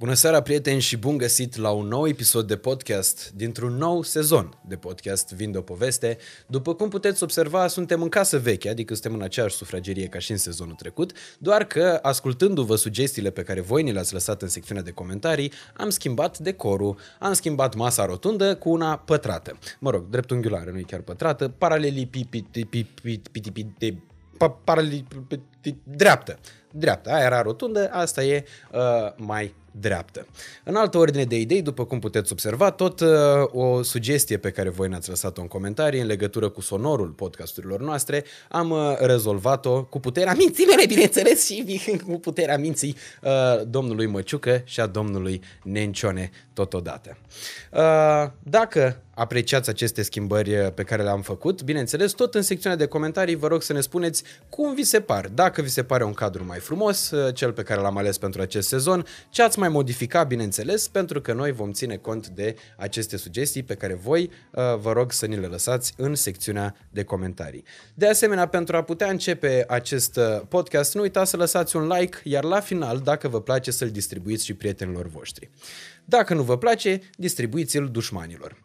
Bună seara, prieteni, și bun găsit la un nou episod de podcast dintr-un nou sezon de podcast Vind o poveste. După cum puteți observa, suntem în casă veche, adică suntem în aceeași sufragerie ca și în sezonul trecut, doar că, ascultându-vă sugestiile pe care voi ni le-ați lăsat în secțiunea de comentarii, am schimbat decorul, am schimbat masa rotundă cu una pătrată. Mă rog, dreptunghiulară, nu e chiar pătrată, paralelipipitipitipitip dreaptă. Dreaptă, aia era rotundă, asta e uh, mai dreaptă. În altă ordine de idei, după cum puteți observa, tot uh, o sugestie pe care voi ne-ați lăsat-o în comentarii în legătură cu sonorul podcasturilor noastre, am uh, rezolvat-o cu puterea minții mele, bineînțeles, și cu puterea minții uh, domnului Măciucă și a domnului Nencione totodată. Uh, dacă apreciați aceste schimbări uh, pe care le-am făcut, bineînțeles, tot în secțiunea de comentarii vă rog să ne spuneți cum vi se par, dacă vi se pare un cadru mai frumos, uh, cel pe care l-am ales pentru acest sezon, ce ați mai modifica, bineînțeles, pentru că noi vom ține cont de aceste sugestii pe care voi uh, vă rog să ni le lăsați în secțiunea de comentarii. De asemenea, pentru a putea începe acest uh, podcast, nu uitați să lăsați un like, iar la final, dacă vă place, să-l distribuiți și prietenilor voștri. Dacă nu vă place, distribuiți-l dușmanilor.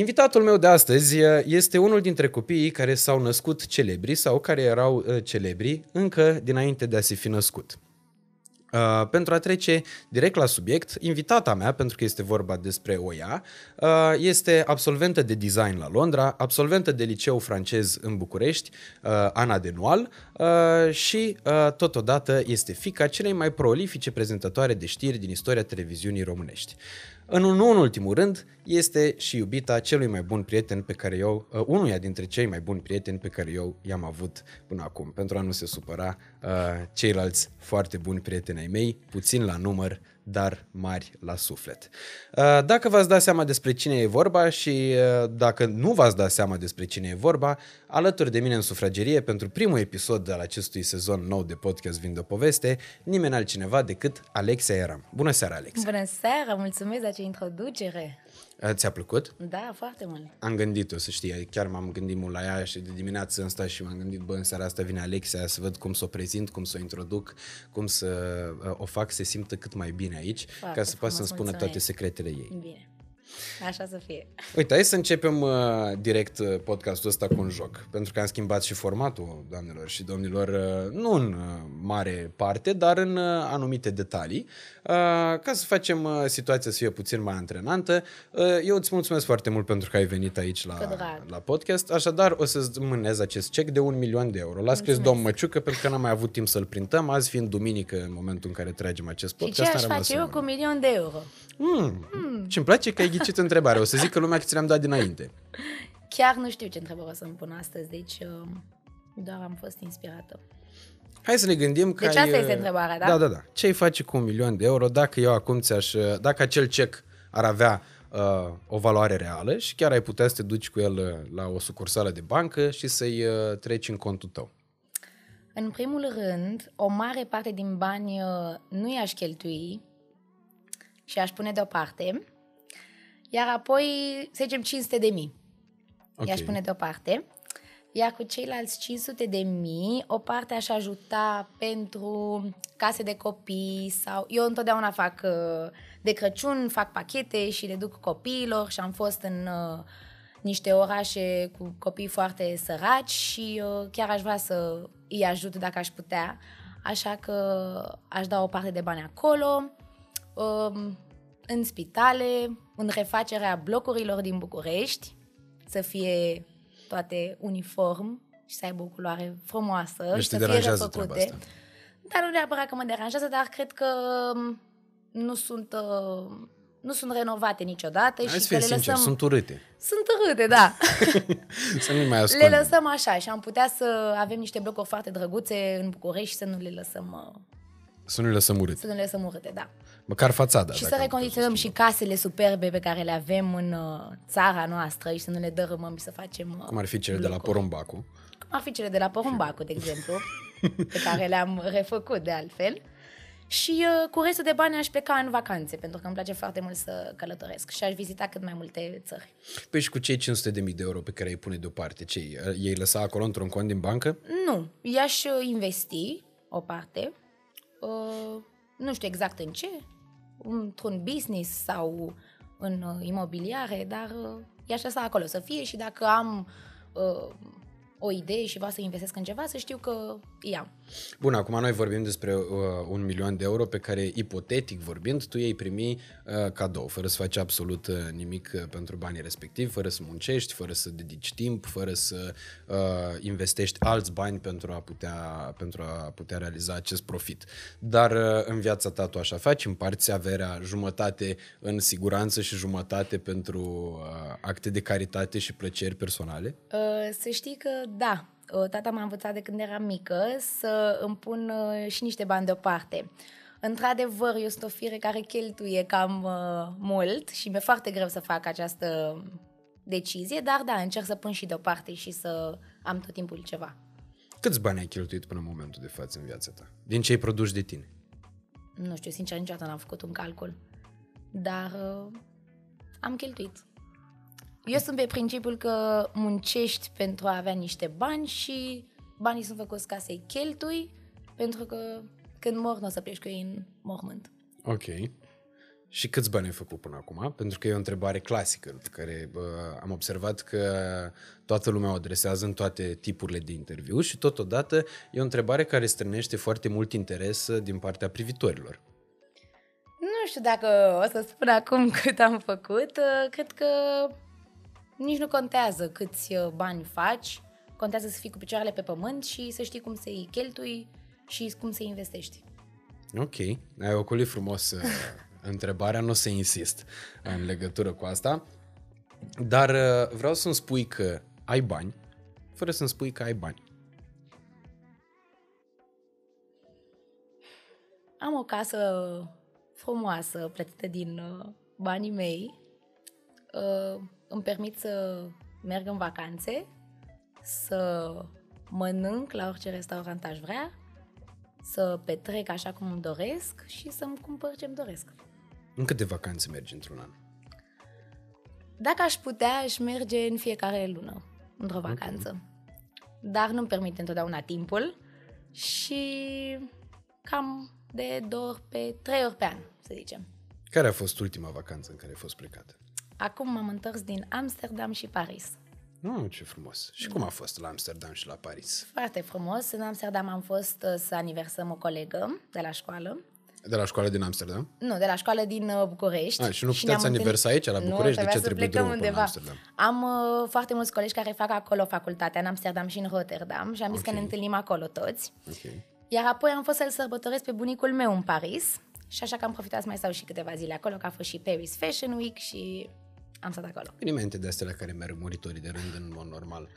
Invitatul meu de astăzi uh, este unul dintre copiii care s-au născut celebri sau care erau celebri încă dinainte de a se fi născut. Uh, pentru a trece direct la subiect, invitata mea, pentru că este vorba despre o ea, uh, este absolventă de design la Londra, absolventă de liceu francez în București, uh, Ana Denual, uh, și uh, totodată este fica celei mai prolifice prezentatoare de știri din istoria televiziunii românești. În nu în ultimul rând, este și iubita celui mai bun prieten pe care eu, uh, unuia dintre cei mai buni prieteni pe care eu i-am avut până acum, pentru a nu se supăra uh, ceilalți foarte buni prieteni ai mei, puțin la număr, dar mari la suflet. Uh, dacă v-ați dat seama despre cine e vorba și uh, dacă nu v-ați dat seama despre cine e vorba, alături de mine în sufragerie pentru primul episod al acestui sezon nou de podcast Vind o poveste, nimeni altcineva decât Alexia Eram. Bună seara, Alex! Bună seara, mulțumesc de acea introducere! Ți-a plăcut? Da, foarte mult. Am gândit-o, să știi, chiar m-am gândit mult la ea și de dimineață am stat și m-am gândit, bă, în seara asta vine Alexia să văd cum să o prezint, cum să o introduc, cum să uh, o fac să se simtă cât mai bine aici, foarte ca să poată să-mi spună toate secretele ei. Bine. Așa să fie. Uite, hai să începem uh, direct uh, podcastul ăsta cu un joc, pentru că am schimbat și formatul, doamnelor și domnilor, uh, nu în uh, mare parte, dar în uh, anumite detalii, uh, ca să facem uh, situația să fie puțin mai antrenantă. Uh, eu îți mulțumesc foarte mult pentru că ai venit aici la, la podcast, așadar o să-ți mânez acest cec de un milion de euro. L-a scris domn Măciucă pentru că n-am mai avut timp să-l printăm, azi fiind duminică în momentul în care tragem acest podcast. Și ce aș face eu cu un milion de euro? Mm. Mm. Și îmi place că ai ghicit întrebarea. O să zic că lumea că ți le-am dat dinainte. Chiar nu știu ce întrebare o să-mi pun astăzi, deci uh, doar am fost inspirată. Hai să ne gândim că Deci ai, asta este întrebarea, da? Da, da, da. Ce ai face cu un milion de euro dacă eu acum ți-aș... Dacă acel cec ar avea uh, o valoare reală și chiar ai putea să te duci cu el uh, la o sucursală de bancă și să-i uh, treci în contul tău? În primul rând, o mare parte din bani uh, nu i-aș cheltui și aș pune deoparte, iar apoi, să zicem, 500 de mii. Okay. I-aș pune deoparte. Iar cu ceilalți 500 de mii, o parte aș ajuta pentru case de copii sau... Eu întotdeauna fac uh, de Crăciun, fac pachete și le duc copiilor și am fost în uh, niște orașe cu copii foarte săraci și uh, chiar aș vrea să îi ajut dacă aș putea. Așa că aș da o parte de bani acolo Um, în spitale, în refacerea blocurilor din București, să fie toate uniform și să aibă o culoare frumoasă deci și să fie refăcute. Asta. Dar nu neapărat că mă deranjează, dar cred că um, nu sunt, uh, nu sunt renovate niciodată. Hai și că le sincer, lăsăm... sunt urâte. Sunt urâte, da. să nu mai Le lăsăm așa și am putea să avem niște blocuri foarte drăguțe în București și să nu le lăsăm... Uh, să nu le lăsăm urâte. Să nu le lăsăm urâte, da. Măcar fațada. Și să recondiționăm și casele superbe pe care le avem în uh, țara noastră și să nu le dărâmăm și să facem uh, Cum ar fi cele lucruri. de la Porumbacu. Cum ar fi cele de la Porumbacu, de exemplu, pe care le-am refăcut de altfel. Și uh, cu restul de bani aș pleca în vacanțe, pentru că îmi place foarte mult să călătoresc și aș vizita cât mai multe țări. Păi și cu cei 500 de mii de euro pe care îi pune deoparte, ce ei lăsa acolo într-un cont din bancă? Nu, i-aș investi o parte, uh, nu știu exact în ce, într-un business sau în uh, imobiliare, dar uh, i-aș lăsa acolo să fie și dacă am uh, o idee și vreau să investesc în ceva, să știu că iau. Bun, acum noi vorbim despre uh, un milion de euro pe care, ipotetic vorbind, tu ei primi uh, cadou, fără să faci absolut uh, nimic uh, pentru banii respectivi, fără să muncești, fără să dedici timp, fără să uh, investești alți bani pentru a, putea, pentru a putea realiza acest profit. Dar uh, în viața ta tu așa faci, împarți averea jumătate în siguranță și jumătate pentru uh, acte de caritate și plăceri personale? Uh, să știi că da, uh, tata m-a învățat de când eram mică să îmi pun uh, și niște bani deoparte. Într-adevăr, eu sunt o fire care cheltuie cam uh, mult și mi-e foarte greu să fac această decizie, dar da, încerc să pun și deoparte și să am tot timpul ceva. Câți bani ai cheltuit până în momentul de față în viața ta? Din ce ai produci de tine? Nu știu, sincer, niciodată n-am făcut un calcul. Dar uh, am cheltuit. Eu sunt pe principiul că muncești pentru a avea niște bani și banii sunt făcuți ca să-i cheltui, pentru că când mor nu o să pleci cu ei în mormânt. Ok. Și câți bani ai făcut până acum? Pentru că e o întrebare clasică pe care uh, am observat că toată lumea o adresează în toate tipurile de interviu și totodată e o întrebare care strânește foarte mult interes uh, din partea privitorilor. Nu știu dacă o să spun acum cât am făcut. Uh, Cred că nici nu contează câți uh, bani faci. Contează să fii cu picioarele pe pământ și să știi cum să-i cheltui și cum să investești. Ok, ai ocolit frumos uh, întrebarea, nu o să insist în legătură cu asta, dar uh, vreau să-mi spui că ai bani, fără să-mi spui că ai bani. Am o casă frumoasă, plătită din uh, banii mei. Uh, îmi permit să merg în vacanțe, să mănânc la orice restaurant aș vrea, să petrec așa cum îmi doresc și să-mi cumpăr ce-mi doresc. În câte vacanțe mergi într-un an? Dacă aș putea, aș merge în fiecare lună într-o vacanță. Dar nu-mi permite întotdeauna timpul și cam de două ori pe, trei ori pe an, să zicem. Care a fost ultima vacanță în care ai fost plecată? Acum m-am întors din Amsterdam și Paris. Oh, ce frumos. Și cum a fost la Amsterdam și la Paris? Foarte frumos. În Amsterdam am fost uh, să aniversăm o colegă de la școală. De la școală din Amsterdam? Nu, de la școală din uh, București. A, și nu ne-am puteți aniversa întâlnit- aici, la Nu, București? De trebuia ce să trebuie plecăm drumul până în Amsterdam? Am uh, foarte mulți colegi care fac acolo facultatea, în Amsterdam și în Rotterdam și am zis Ok. că ne întâlnim acolo toți. Ok. Iar apoi am fost să-l sărbătoresc pe bunicul meu în Paris și așa că am profitat să mai stau și câteva zile acolo, că a fost și Paris Fashion Week și am stat acolo. Evenimente de astea la care merg muritorii de rând în mod normal.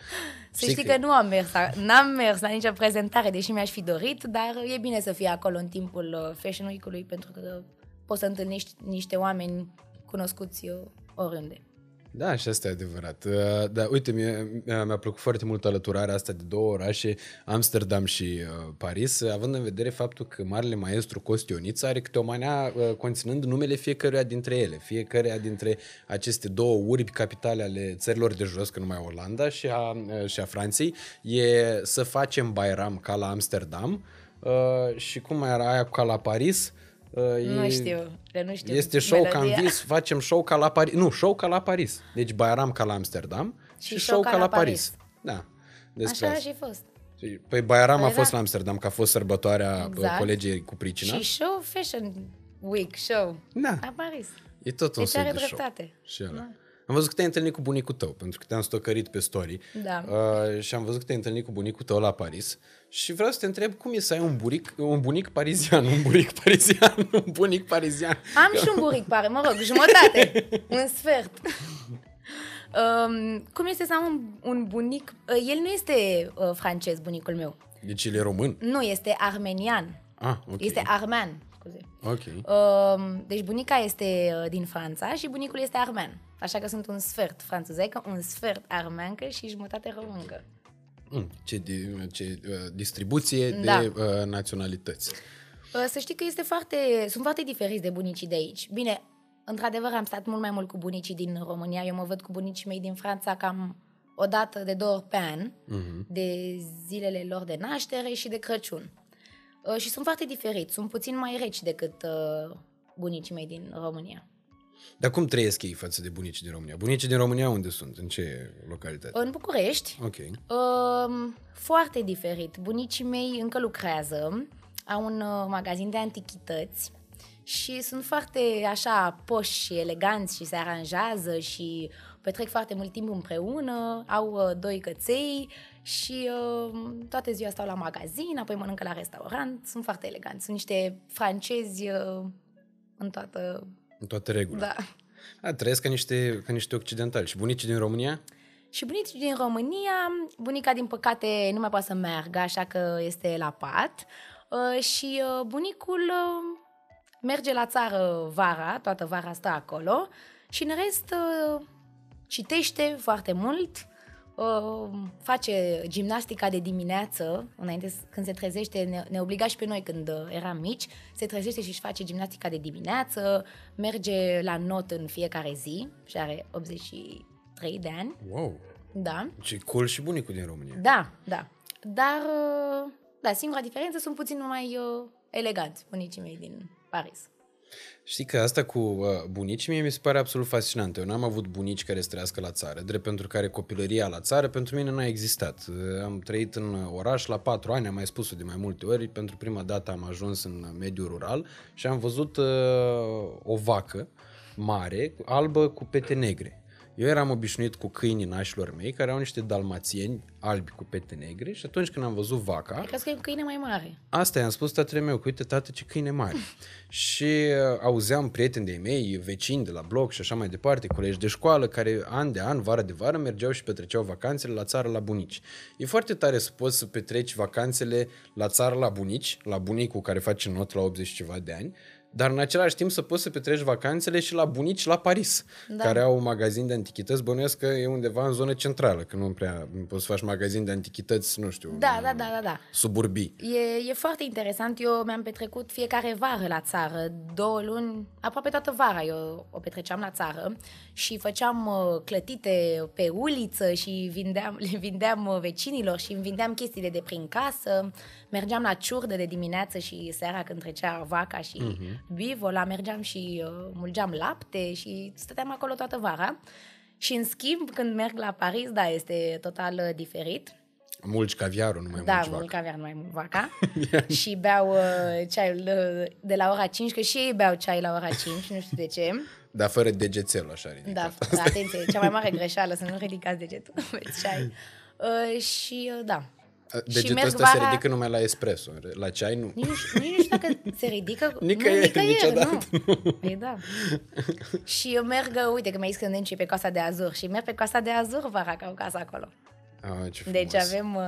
Să știi că nu am mers, n-am mers la nicio prezentare, deși mi-aș fi dorit, dar e bine să fie acolo în timpul uh, Fashion Week-ului pentru că poți să întâlnești niște oameni cunoscuți uh, oriunde. Da, și asta e adevărat. Uh, Da, uite, mie, mi-a plăcut foarte mult alăturarea asta de două orașe, Amsterdam și uh, Paris, având în vedere faptul că marele maestru Costionița are câte o manea uh, conținând numele fiecăruia dintre ele, fiecăruia dintre aceste două urbi capitale ale țărilor de jos, că numai Olanda și a, uh, și a Franței, e să facem Bayram ca la Amsterdam uh, și cum mai era aia ca la Paris, uh, Nu e- știu, că nu știu este show ca în melodia. vis, facem show ca la Paris. Nu, show ca la Paris. Deci Bayram ca la Amsterdam și, show ca, la Paris. Da. Despre Așa a asta. și fost. Și- Păi Bayram a Păi fost da. la Amsterdam, că a fost sărbătoarea Exact. exact. colegii cu pricina. Și show Fashion Week, show, Da, la Paris. e tot un Deci soi are de show. dreptate. Și ăla. Am văzut că te-ai întâlnit cu bunicul tău, pentru că te-am stocărit pe story. Da. Uh, și am văzut că te-ai întâlnit cu bunicul tău la Paris. Și vreau să te întreb cum e să ai un buric, un bunic parizian, un buric parizian, un bunic parizian. Am și un buric, pare, mă rog, jumătate, un sfert. Um, cum este să am un, un bunic? Uh, El nu este uh, francez, bunicul meu. Deci el e român. Nu, este armenian. Ah, ok. Este armean, scuze. Ok. Um, deci bunica este uh, din Franța și bunicul este armean. Așa că sunt un sfert franțuzecă, un sfert armeancă și jumătate româncă. Mm, ce, di- ce uh, distribuție Da. de uh, naționalități. Uh, Să știi că este foarte, sunt foarte diferiți de bunicii de aici. Bine, într-adevăr am stat mult mai mult cu bunicii din România. Eu mă văd cu bunicii mei din Franța cam o dată de două ori pe an, Mhm. de zilele lor de naștere și de Crăciun. Uh, Și sunt foarte diferiți, sunt puțin mai reci decât uh, bunicii mei din România. Dar cum trăiesc ei față de bunicii din România? Bunicii din România unde sunt? În ce localitate? În București, Ok. Um, foarte diferit. Bunicii mei încă lucrează, au un uh, magazin de antichități și sunt foarte așa poși și eleganți și se aranjează și petrec foarte mult timp împreună, au uh, doi căței și uh, toată ziua stau la magazin, apoi mănâncă la restaurant, sunt foarte eleganți. Sunt niște francezi uh, în toată... În toate regulile. Da. Da, trăiesc ca niște, ca niște occidentali. Și bunicii din România? Și bunicii din România, bunica din păcate nu mai poate să meargă, așa că este la pat. Uh, și uh, bunicul uh, merge la țară vara, toată vara stă acolo și în rest uh, citește foarte mult, uh, face gimnastica de dimineață, înainte s- când se trezește, ne, ne obliga și pe noi când uh, eram mici, se trezește și își face gimnastica de dimineață, merge la not în fiecare zi și are 83 de ani, Wow! da. Ce cool și bunicul din România. Da, da. Dar, uh, da, singura diferență sunt puțin mai uh, eleganți bunicii mei din Paris. Știi că asta cu uh, bunicii mie mi se pare absolut fascinant. Eu n-am avut bunici care să trăiască la țară, drept pentru care copilăria la țară pentru mine n-a existat. Uh, Am trăit în oraș la patru ani, am mai spus-o de mai multe ori. Pentru prima dată am ajuns în mediul rural și am văzut uh, o vacă mare, albă cu pete negre. Eu eram obișnuit cu câinii nașilor mei, care au niște dalmațieni albi cu pete negre și atunci când am văzut vaca, Crezi că e un câine mai mare. Asta i-am spus tatăl meu, că uite tată ce câine mare. și uh, auzeam prieteni de mei, vecini de la bloc și așa mai departe, colegi de școală, care an de an, vară de vară, mergeau și petreceau vacanțele la țară la bunici. E foarte tare să poți să petreci vacanțele la țară la bunici, la bunicul care face not la 80 și ceva de ani, dar în același timp să poți să petreci vacanțele și la bunici la Paris, Da. care au un magazin de antichități, bănuiesc că e undeva în zonă centrală, că nu prea poți să faci magazin de antichități, nu știu, Da, da, da, da, da. suburbii. E, e foarte interesant. Eu mi-am petrecut fiecare vară la țară, două luni, aproape toată vara eu o petreceam la țară și făceam uh, clătite pe uliță și vindeam, le vindeam uh, vecinilor și îmi vindeam chestiile de prin casă. Mergeam la ciurdă de dimineață și seara când trecea vaca și uh-huh. bivola, mergeam și uh, mulgeam lapte și stăteam acolo toată vara. Și în schimb, când merg la Paris, da, este total uh, diferit. Mulci caviarul, nu mai Da, mulci mult vacă. caviar, nu mai mult vaca. și beau uh, ceaiul uh, de la ora 5, că și ei beau ceai la ora 5, nu știu de ce. Dar fără degețel așa ridicat. Da, da atenție, cea mai mare greșeală, să nu ridicați degetul, beți ceai. Uh, și uh, da. Degetul merg ăsta se vara- ridică numai la espresso. La ceai nu. Nici, nu știu- nici nu știu dacă se ridică. Nicăieri, nu, nicăieri, niciodată nu. Păi da. și eu merg, uh, uite că mi-ai zis că încep pe Coasta de Azur și merg pe Coasta de Azur vara ca o casă acolo. Ah, ce frumos. Deci avem uh,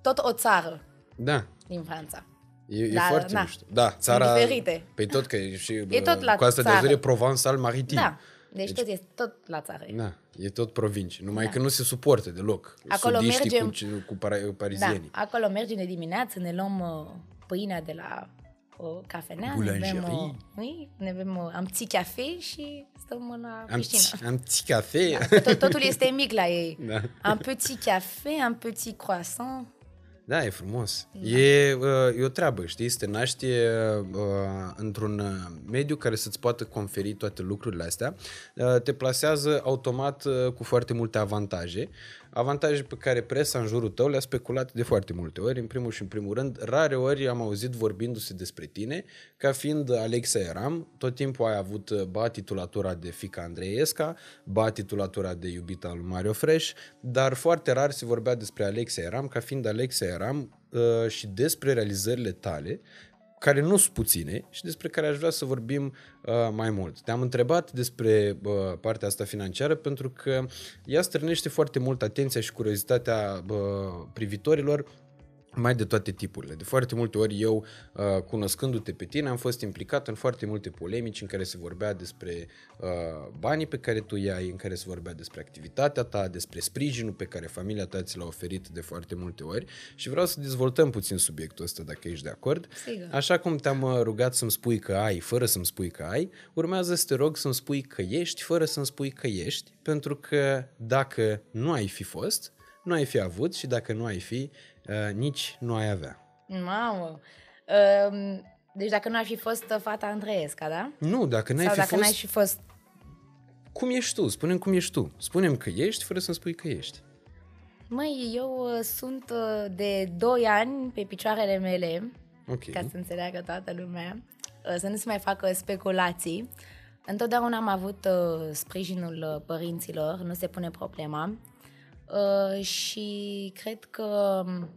tot o țară Da. din Franța. E, e Da, foarte na. mișto. Da, țara... diferite. Păi tot că e și E tot la cu asta de țară. Azur e Provençal maritim. Da, deci, tot este tot la țară. Da, e tot provincie. Numai că nu se suportă deloc. Da. Acolo Sudiștii mergem- cu, ce- cu para, Da, parizienii. acolo mergem de dimineață, ne luăm uh, pâinea de la o cafenea, ne bem, uh, Boulangerie. oui, ne bem uh, am ții cafe și stăm la Am, piscină. ți- am ți cafe. Tot, totul este mic la ei. Da. Un petit café, un petit croissant. Da, e frumos. E, uh, e o treabă, știi? Să te naști uh, într-un uh, mediu care să-ți poată conferi toate lucrurile astea. Uh, te plasează automat uh, cu foarte multe avantaje. Avantaje pe care presa în jurul tău le-a speculat de foarte multe ori. În primul și în primul rând, rare ori am auzit vorbindu-se despre tine ca fiind Alexa Eram. Tot timpul ai avut uh, ba titulatura de fica Andreesca, ba titulatura de iubita lui Mario Fresh, dar foarte rar se vorbea despre Alexa Eram ca fiind Alexa Eram uh, și despre realizările tale care nu sunt puține și despre care aș vrea să vorbim uh, mai mult. Te-am întrebat despre uh, partea asta financiară pentru că ea strânește foarte mult atenția și curiozitatea uh, privitorilor mai de toate tipurile. De foarte multe ori eu, uh, cunoscându-te pe tine, am fost implicat în foarte multe polemici în care se vorbea despre uh, banii pe care tu i-ai, în care se vorbea despre activitatea ta, despre sprijinul pe care familia ta ți l-a oferit de foarte multe ori și vreau să dezvoltăm puțin subiectul ăsta, dacă ești de acord. Sigur. Așa cum te-am uh, rugat să-mi spui că ai, fără să-mi spui că ai, urmează să te rog să-mi spui că ești, fără să-mi spui că ești, pentru că dacă nu ai fi fost, nu ai fi avut și dacă nu ai fi, uh, nici nu ai avea. Mamă! Um, Deci dacă nu ar fi fost uh, fata Andreesca, da? Nu, dacă n-ai Sau fi dacă fost... n-ai fi fost... Cum ești tu? Spune-mi cum ești tu. Spune-mi că ești fără să-mi spui că ești. Măi, eu uh, sunt uh, de 2 ani pe picioarele mele, Ok. ca să înțeleagă toată lumea, uh, să nu se mai facă speculații. Întotdeauna am avut uh, sprijinul uh, părinților, nu se pune problema. Uh, și cred că um,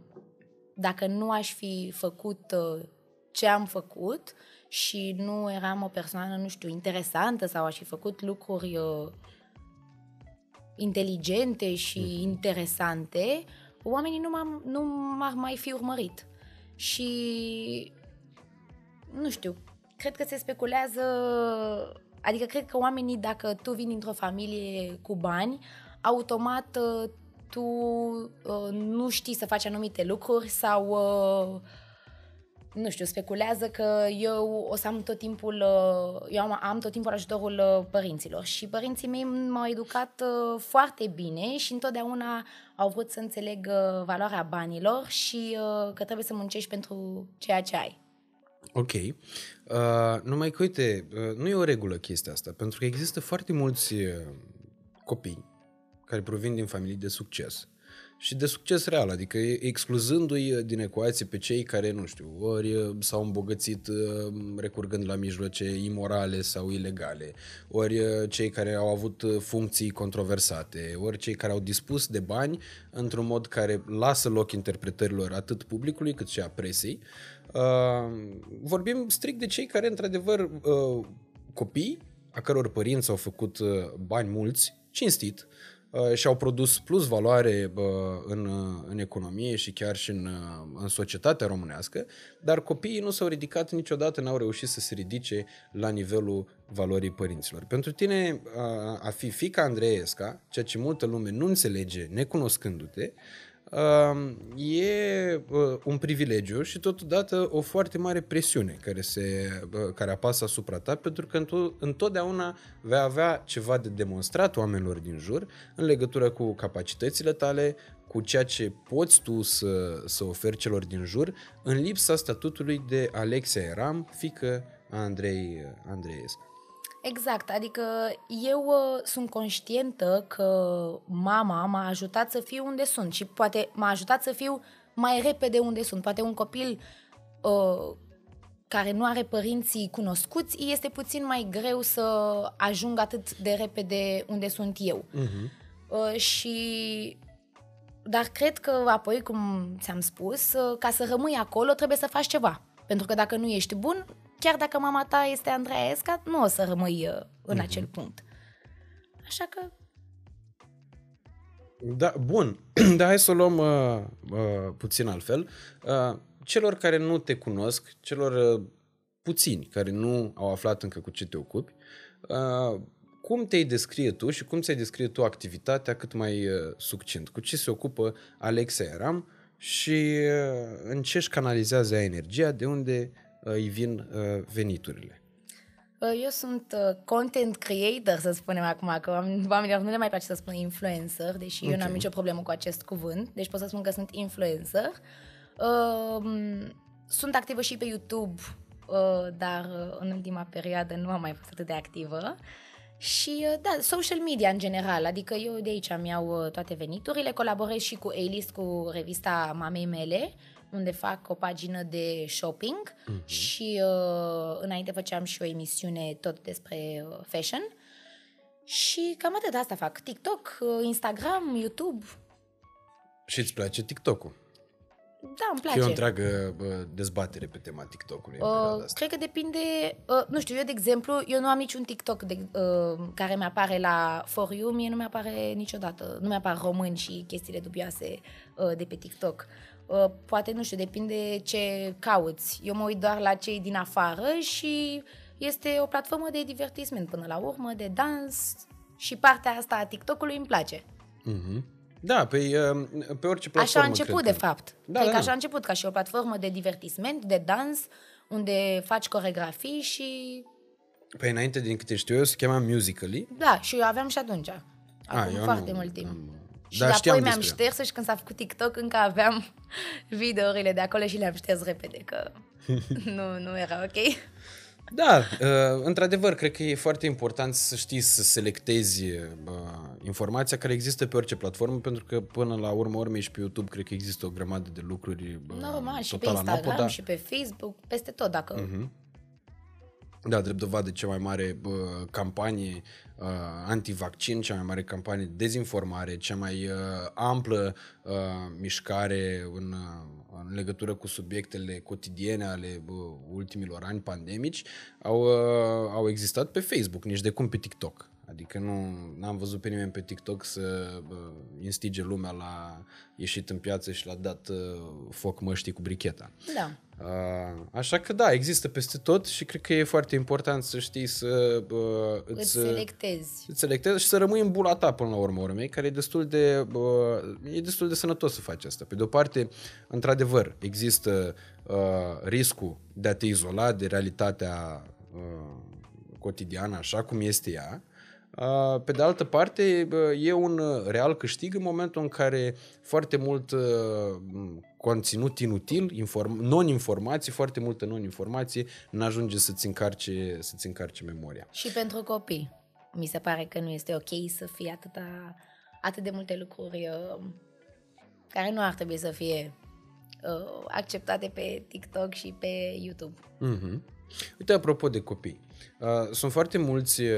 dacă nu aș fi făcut uh, ce am făcut și nu eram o persoană, nu știu, interesantă sau aș fi făcut lucruri uh, inteligente și interesante, oamenii nu, m-am, nu m-ar mai fi urmărit. Și nu știu, cred că se speculează, adică cred că oamenii, dacă tu vii dintr-o familie cu bani, automat uh, tu uh, nu știi să faci anumite lucruri sau uh, nu știu, speculează că eu o să am tot timpul, uh, eu am, am tot timpul ajutorul uh, părinților și părinții mei m-au educat uh, foarte bine și întotdeauna au vrut să înțeleg uh, valoarea banilor și uh, că trebuie să muncești pentru ceea ce ai. Ok. Uh, numai că, uite, uh, nu e o regulă chestia asta, pentru că există foarte mulți uh, copii care provin din familii de succes și de succes real, adică excluzându-i uh, din ecuație pe cei care, nu știu, ori uh, s-au îmbogățit uh, recurgând la mijloace imorale sau ilegale, ori uh, cei care au avut uh, funcții controversate, ori cei care au dispus de bani într-un mod care lasă loc interpretărilor atât publicului cât și a presei. Uh, vorbim strict de cei care, într-adevăr, uh, copii a căror părinți au făcut uh, bani mulți, cinstit, uh, și au produs plus valoare uh, în, uh, în economie și chiar și în, uh, în societatea românească, dar copiii nu s-au ridicat niciodată, n-au reușit să se ridice la nivelul valorii părinților. Pentru tine uh, a fi fica Andreesca, ceea ce multă lume nu înțelege necunoscându-te, uh, e uh, un privilegiu și totodată o foarte mare presiune care, se, uh, care apasă asupra ta, pentru că înto- întotdeauna vei avea ceva de demonstrat oamenilor din jur în legătură cu capacitățile tale, cu ceea ce poți tu să, să oferi celor din jur, în lipsa statutului de Alexia Eram, fică a Andrei Andreescu. Exact, adică eu uh, sunt conștientă că mama m-a ajutat să fiu unde sunt și poate m-a ajutat să fiu mai repede unde sunt. Poate un copil uh, care nu are părinții cunoscuți, este puțin mai greu să ajungă atât de repede unde sunt eu. Uh-huh. Uh, și dar cred că apoi, cum ți-am spus, uh, ca să rămâi acolo trebuie să faci ceva. Pentru că dacă nu ești bun, chiar dacă mama ta este Andreea Esca, nu o să rămâi uh, în acel punct. Așa că Da, bun, dar hai să o luăm uh, uh, puțin altfel. Uh, celor care nu te cunosc, celor uh, puțini care nu au aflat încă cu ce te ocupi, uh, cum te-ai descrie tu și cum ți-ai descrie tu activitatea cât mai uh, succint? Cu ce se ocupă Alexa Eram și uh, în ce își canalizează ea energia, de unde uh, îi vin uh, veniturile? uh, eu sunt uh, content creator, să spunem acum, că oam- oamenilor nu le mai place să spună influencer, deși eu Ok. n-am nicio problemă cu acest cuvânt, deci pot să spun că sunt influencer. Uh, sunt activă și pe YouTube, uh, dar uh, în ultima perioadă nu am mai fost atât de activă. Și uh, da, social media în general, adică eu de aici îmi iau uh, toate veniturile, colaborez și cu A-List, cu revista mamei mele, unde fac o pagină de shopping uh-huh. și uh, înainte făceam și o emisiune tot despre uh, fashion. Și cam atât asta fac. TikTok, uh, Instagram, YouTube. Și îți place TikTok-ul? Da, îmi Că place. e o întreagă bă, dezbatere pe tema TikTok-ului în perioada Uh, asta. cred că depinde, uh, nu știu, eu de exemplu, eu nu am niciun TikTok de, uh, care mi-apare la For You, mie nu mi-apare niciodată, nu mi-apar români și chestiile dubioase uh, de pe TikTok. Uh, poate, nu știu, depinde ce cauți. Eu mă uit doar la cei din afară și este o platformă de divertisment până la urmă, de dans și partea asta a TikTok-ului îmi place. Mhm. Da, pe, uh, pe orice platformă. Așa a început, cred de că. fapt. Da, Cred da, că așa da. a început, ca și o platformă de divertisment, de dans, unde faci coregrafii și Păi înainte, din câte știu eu, se chema Musical.ly. Da, și eu aveam și atunci. Acum eu foarte nu- mult timp. am- Și Da, da, știam apoi mi-am despre ea. șters și când s-a făcut TikTok încă aveam videourile de acolo și le-am șters repede că... nu, nu era ok. Da, uh, într-adevăr, cred că e foarte important să știi să selectezi uh, informația care există pe orice platformă, pentru că până la urmă urmei și pe YouTube cred că există o grămadă de lucruri uh, Normal, și pe total Instagram, anapoda. și pe Facebook, peste tot, dacă... Mhm. Da, drept dovadă cea mai mare bă, campanie uh, antivaccin, cea mai mare campanie de dezinformare, cea mai uh, amplă uh, mișcare în, uh, în legătură cu subiectele cotidiene ale bă, ultimilor ani pandemici au, uh, au existat pe Facebook, nici de cum pe TikTok. Adică nu am văzut pe nimeni pe TikTok să bă, instige lumea la ieșit în piață și l-a dat uh, foc măștii cu bricheta. Da. Uh, așa că da, există peste tot și cred că e foarte important să știi să uh, Îți îți, selectezi. îți selectezi și să rămâi în bula ta până la urmă urmei, care e destul de, uh, e destul de sănătos să faci asta. Pe de o parte, într-adevăr, există uh, riscul de a te izola de realitatea uh, cotidiană așa cum este ea, Uh, Pe de altă parte, bă, e un uh, real câștig în momentul în care foarte mult uh, conținut inutil, inform- non-informație, foarte multă non-informație, n-ajunge să-ți încarce, să-ți încarce memoria. Și pentru copii. Mi se pare că nu este ok să fie atâta, atât de multe lucruri uh, care nu ar trebui să fie uh, acceptate pe TikTok și pe YouTube. Mhm. Uite, apropo de copii, uh, sunt foarte mulți uh,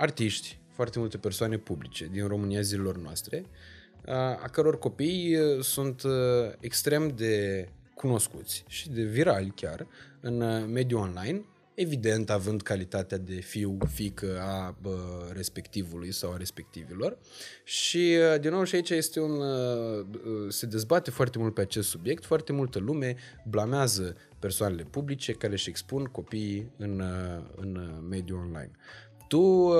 artiști, foarte multe persoane publice din România zilelor noastre, uh, a căror copii uh, sunt uh, extrem de cunoscuți și de virali chiar în uh, mediul online, evident având calitatea de fiu, fică a bă, respectivului sau a respectivilor. Și, uh, din nou, și aici este un, uh, uh, se dezbate foarte mult pe acest subiect, foarte multă lume blamează persoanele publice care își expun copiii în, uh, în uh, mediul online. Tu, uh,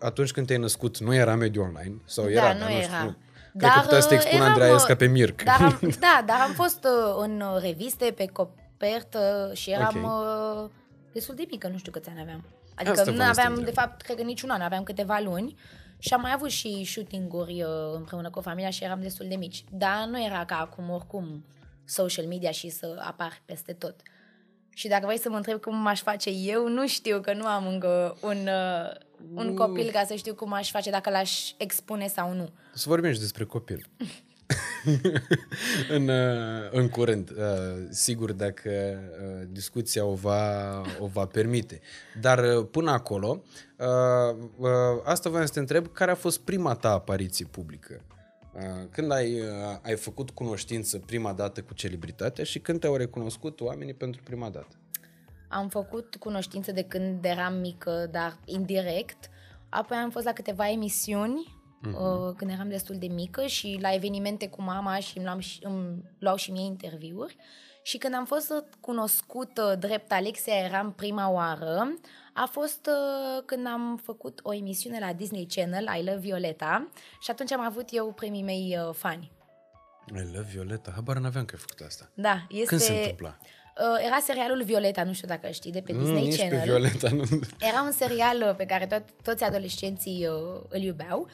atunci când te-ai născut, nu era mediul online? Sau Da, era, nu dar era. știu, Cred Dar, că putea să te uh, expun eram, Andreea uh, Esca pe Mirc. Dar am, da, dar am fost uh, în uh, reviste, pe copertă și eram Ok. uh, destul de mică, nu știu câți ani aveam. Adică Asta nu voiam să te aveam, întreb. de fapt, cred că niciun an, aveam câteva luni și am mai avut și shooting-uri uh, împreună cu familia și eram destul de mici. Dar nu era ca acum, oricum, social media și să apar peste tot. Și dacă vrei să mă întreb cum m-aș face eu, nu știu că nu am încă un, uh, un copil ca să știu cum aș face dacă l-aș expune sau nu. Să vorbim și despre copil. în, uh, în curând, uh, sigur dacă uh, discuția o va, o va permite. Dar uh, până acolo, uh, uh, asta voiam să te întreb, care a fost prima ta apariție publică? Uh, Când ai, uh, ai făcut cunoștință prima dată cu celebritatea și când te-au recunoscut oamenii pentru prima dată? Am făcut cunoștință de când eram mică, dar indirect. Apoi am fost la câteva emisiuni uh, când eram destul de mică și la evenimente cu mama și îmi, luam și, îmi luau și mie interviuri. Și când am fost cunoscută drept Alexia eram prima oară, a fost uh, când am făcut o emisiune la Disney Channel, I Love Violeta, și atunci am avut eu primii mei uh, fani. I love Violeta, habar n-aveam că ai făcut asta. Da, este... Când se întâmpla? Uh, era serialul Violeta, nu știu dacă știi, de pe Mm, Disney nici Channel. pe Violeta nu... Era un serial uh, pe care tot, toți adolescenții uh, îl iubeau,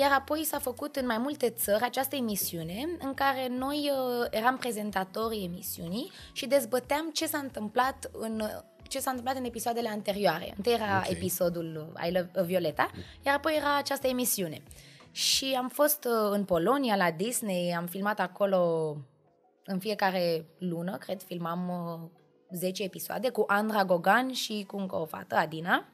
iar apoi s-a făcut în mai multe țări această emisiune în care noi uh, eram prezentatorii emisiunii și dezbăteam ce s-a întâmplat în ce s-a întâmplat în episoadele anterioare. Întâi era Ok. episodul uh, I Love uh, Violeta, iar apoi era această emisiune. Și am fost uh, în Polonia, la Disney, am filmat acolo în fiecare lună, cred, filmam uh, 10 episoade cu Andra Gogan și cu încă o fată, Adina.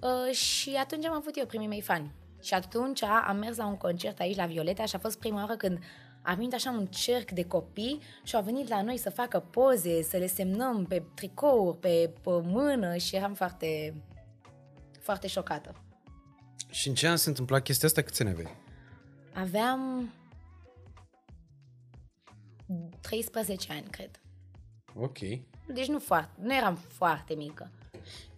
Uh, și atunci am avut eu primii mei fani. Și atunci am mers la un concert aici la Violeta și a fost prima oară când a venit așa un cerc de copii și au venit la noi să facă poze, să le semnăm pe tricouri, pe, pe mână și eram foarte, foarte șocată. Și în ce an se întâmpla chestia asta? Câți ani aveai? Aveam 13 ani, cred. Ok. Deci nu, foarte, nu eram foarte mică.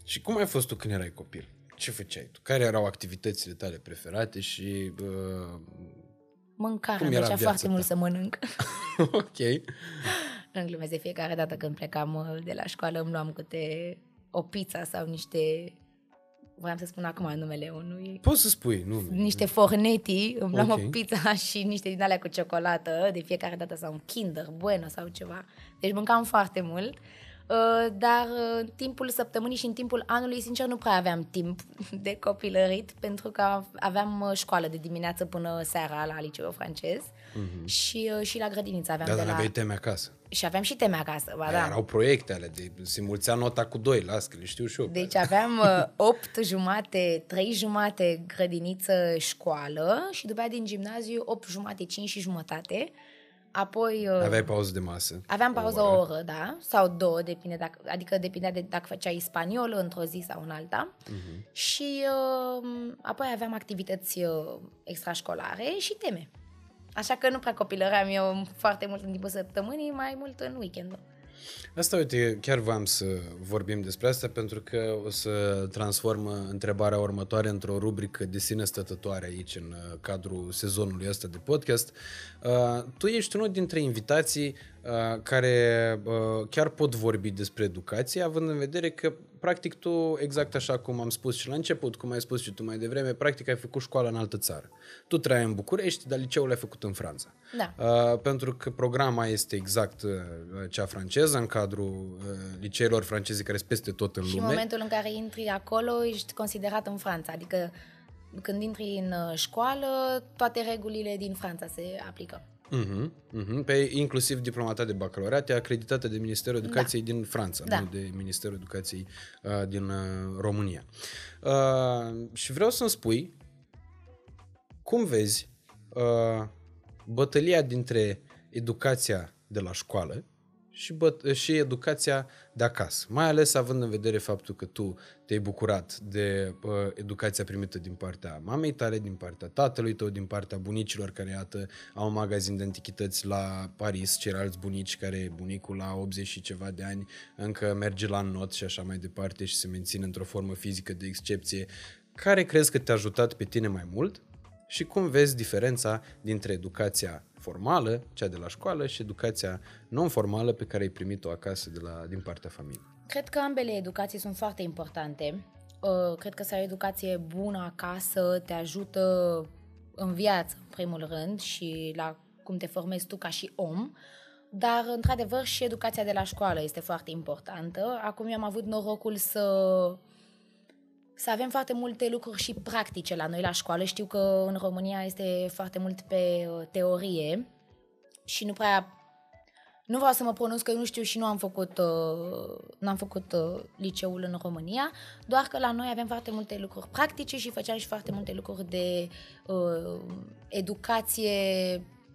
Și cum ai fost tu când erai copil? Ce făceai tu? Care erau activitățile tale preferate și... Uh, Mâncarea, Cum îmi era plăcea viața foarte ta? mult să mănânc. ok. În glumesc, de fiecare dată când plecam uh, de la școală îmi luam câte o pizza sau niște vreau să spun acum numele unui... Poți să spui, nu. Niște forneti, îmi luam Ok. o pizza și niște din alea cu ciocolată, de fiecare dată sau un Kinder, Bueno sau ceva. Deci mâncam foarte mult. Uh, Dar uh, în timpul săptămânii și în timpul anului, sincer, nu prea aveam timp de copilărit, pentru că aveam uh, școală de dimineață până seara la liceul francez și, uh, și la grădiniță aveam Da, de dar la... aveai teme acasă. Și aveam și teme acasă, ba Da. da. Erau proiecte ale de... Se mulțea nota cu doi, las că le știu și eu. Deci aveam uh, 8 jumate, 3 jumate grădiniță școală și după aia din gimnaziu 8 jumate, 5 și jumătate. Apoi uh, Aveai pauză de masă. aveam pauză oră. o oră, da, sau două, depinde dacă, adică depindea de dacă făceai spaniolă într-o zi sau în alta. Uh-huh. Și uh, apoi aveam activități uh, extrașcolare și teme. Așa că nu prea copilăream eu foarte mult în timpul săptămânii, mai mult în weekend. Asta, uite, chiar v-am să vorbim despre asta pentru că o să transformă întrebarea următoare într-o rubrică de sine stătătoare aici în uh, cadrul sezonului ăsta de podcast. Uh, tu ești unul dintre invitații uh, care uh, chiar pot vorbi despre educație, având în vedere că practic tu, exact așa cum am spus și la început, cum ai spus și tu mai devreme, practic ai făcut școală în altă țară. Tu trăiai în București, dar liceul l-ai făcut în Franța. Da. Uh, pentru că programa este exact uh, cea franceză, în cadrul uh, liceelor franceze care sunt peste tot în Și în lume. momentul în care intri acolo, ești considerat în Franța. Adică când intri în uh, școală, toate regulile din Franța se aplică. Uh-huh, uh-huh. Pe inclusiv diplomata de bacalaureat e acreditată de Ministerul Educației din Franța, Da. nu de Ministerul Educației uh, din uh, România. Uh, și vreau să-mi spui cum vezi uh, bătălia dintre educația de la școală și, băt- și educația de acasă. Mai ales având în vedere faptul că tu te-ai bucurat de uh, educația primită din partea mamei tale, din partea tatălui tău, din partea bunicilor care, iată, au un magazin de antichități la Paris, ceilalți bunici care bunicul la 80 și ceva de ani încă merge la not și așa mai departe și se menține într-o formă fizică de excepție. Care crezi că te-a ajutat pe tine mai mult și cum vezi diferența dintre educația formală, cea de la școală, și educația non-formală pe care ai primit-o acasă de la, din partea familiei? Cred că ambele educații sunt foarte importante. Uh, Cred că să ai o educație bună acasă te ajută în viață, în primul rând, și la cum te formezi tu ca și om. Dar, într-adevăr, și educația de la școală este foarte importantă. Acum eu am avut norocul să să avem foarte multe lucruri și practice la noi la școală. Știu că în România este foarte mult pe uh, teorie și nu prea nu vreau să mă pronunț că nu știu și nu am făcut, uh, nu am făcut uh, liceul în România, doar că la noi avem foarte multe lucruri practice și făceam și foarte multe lucruri de uh, educație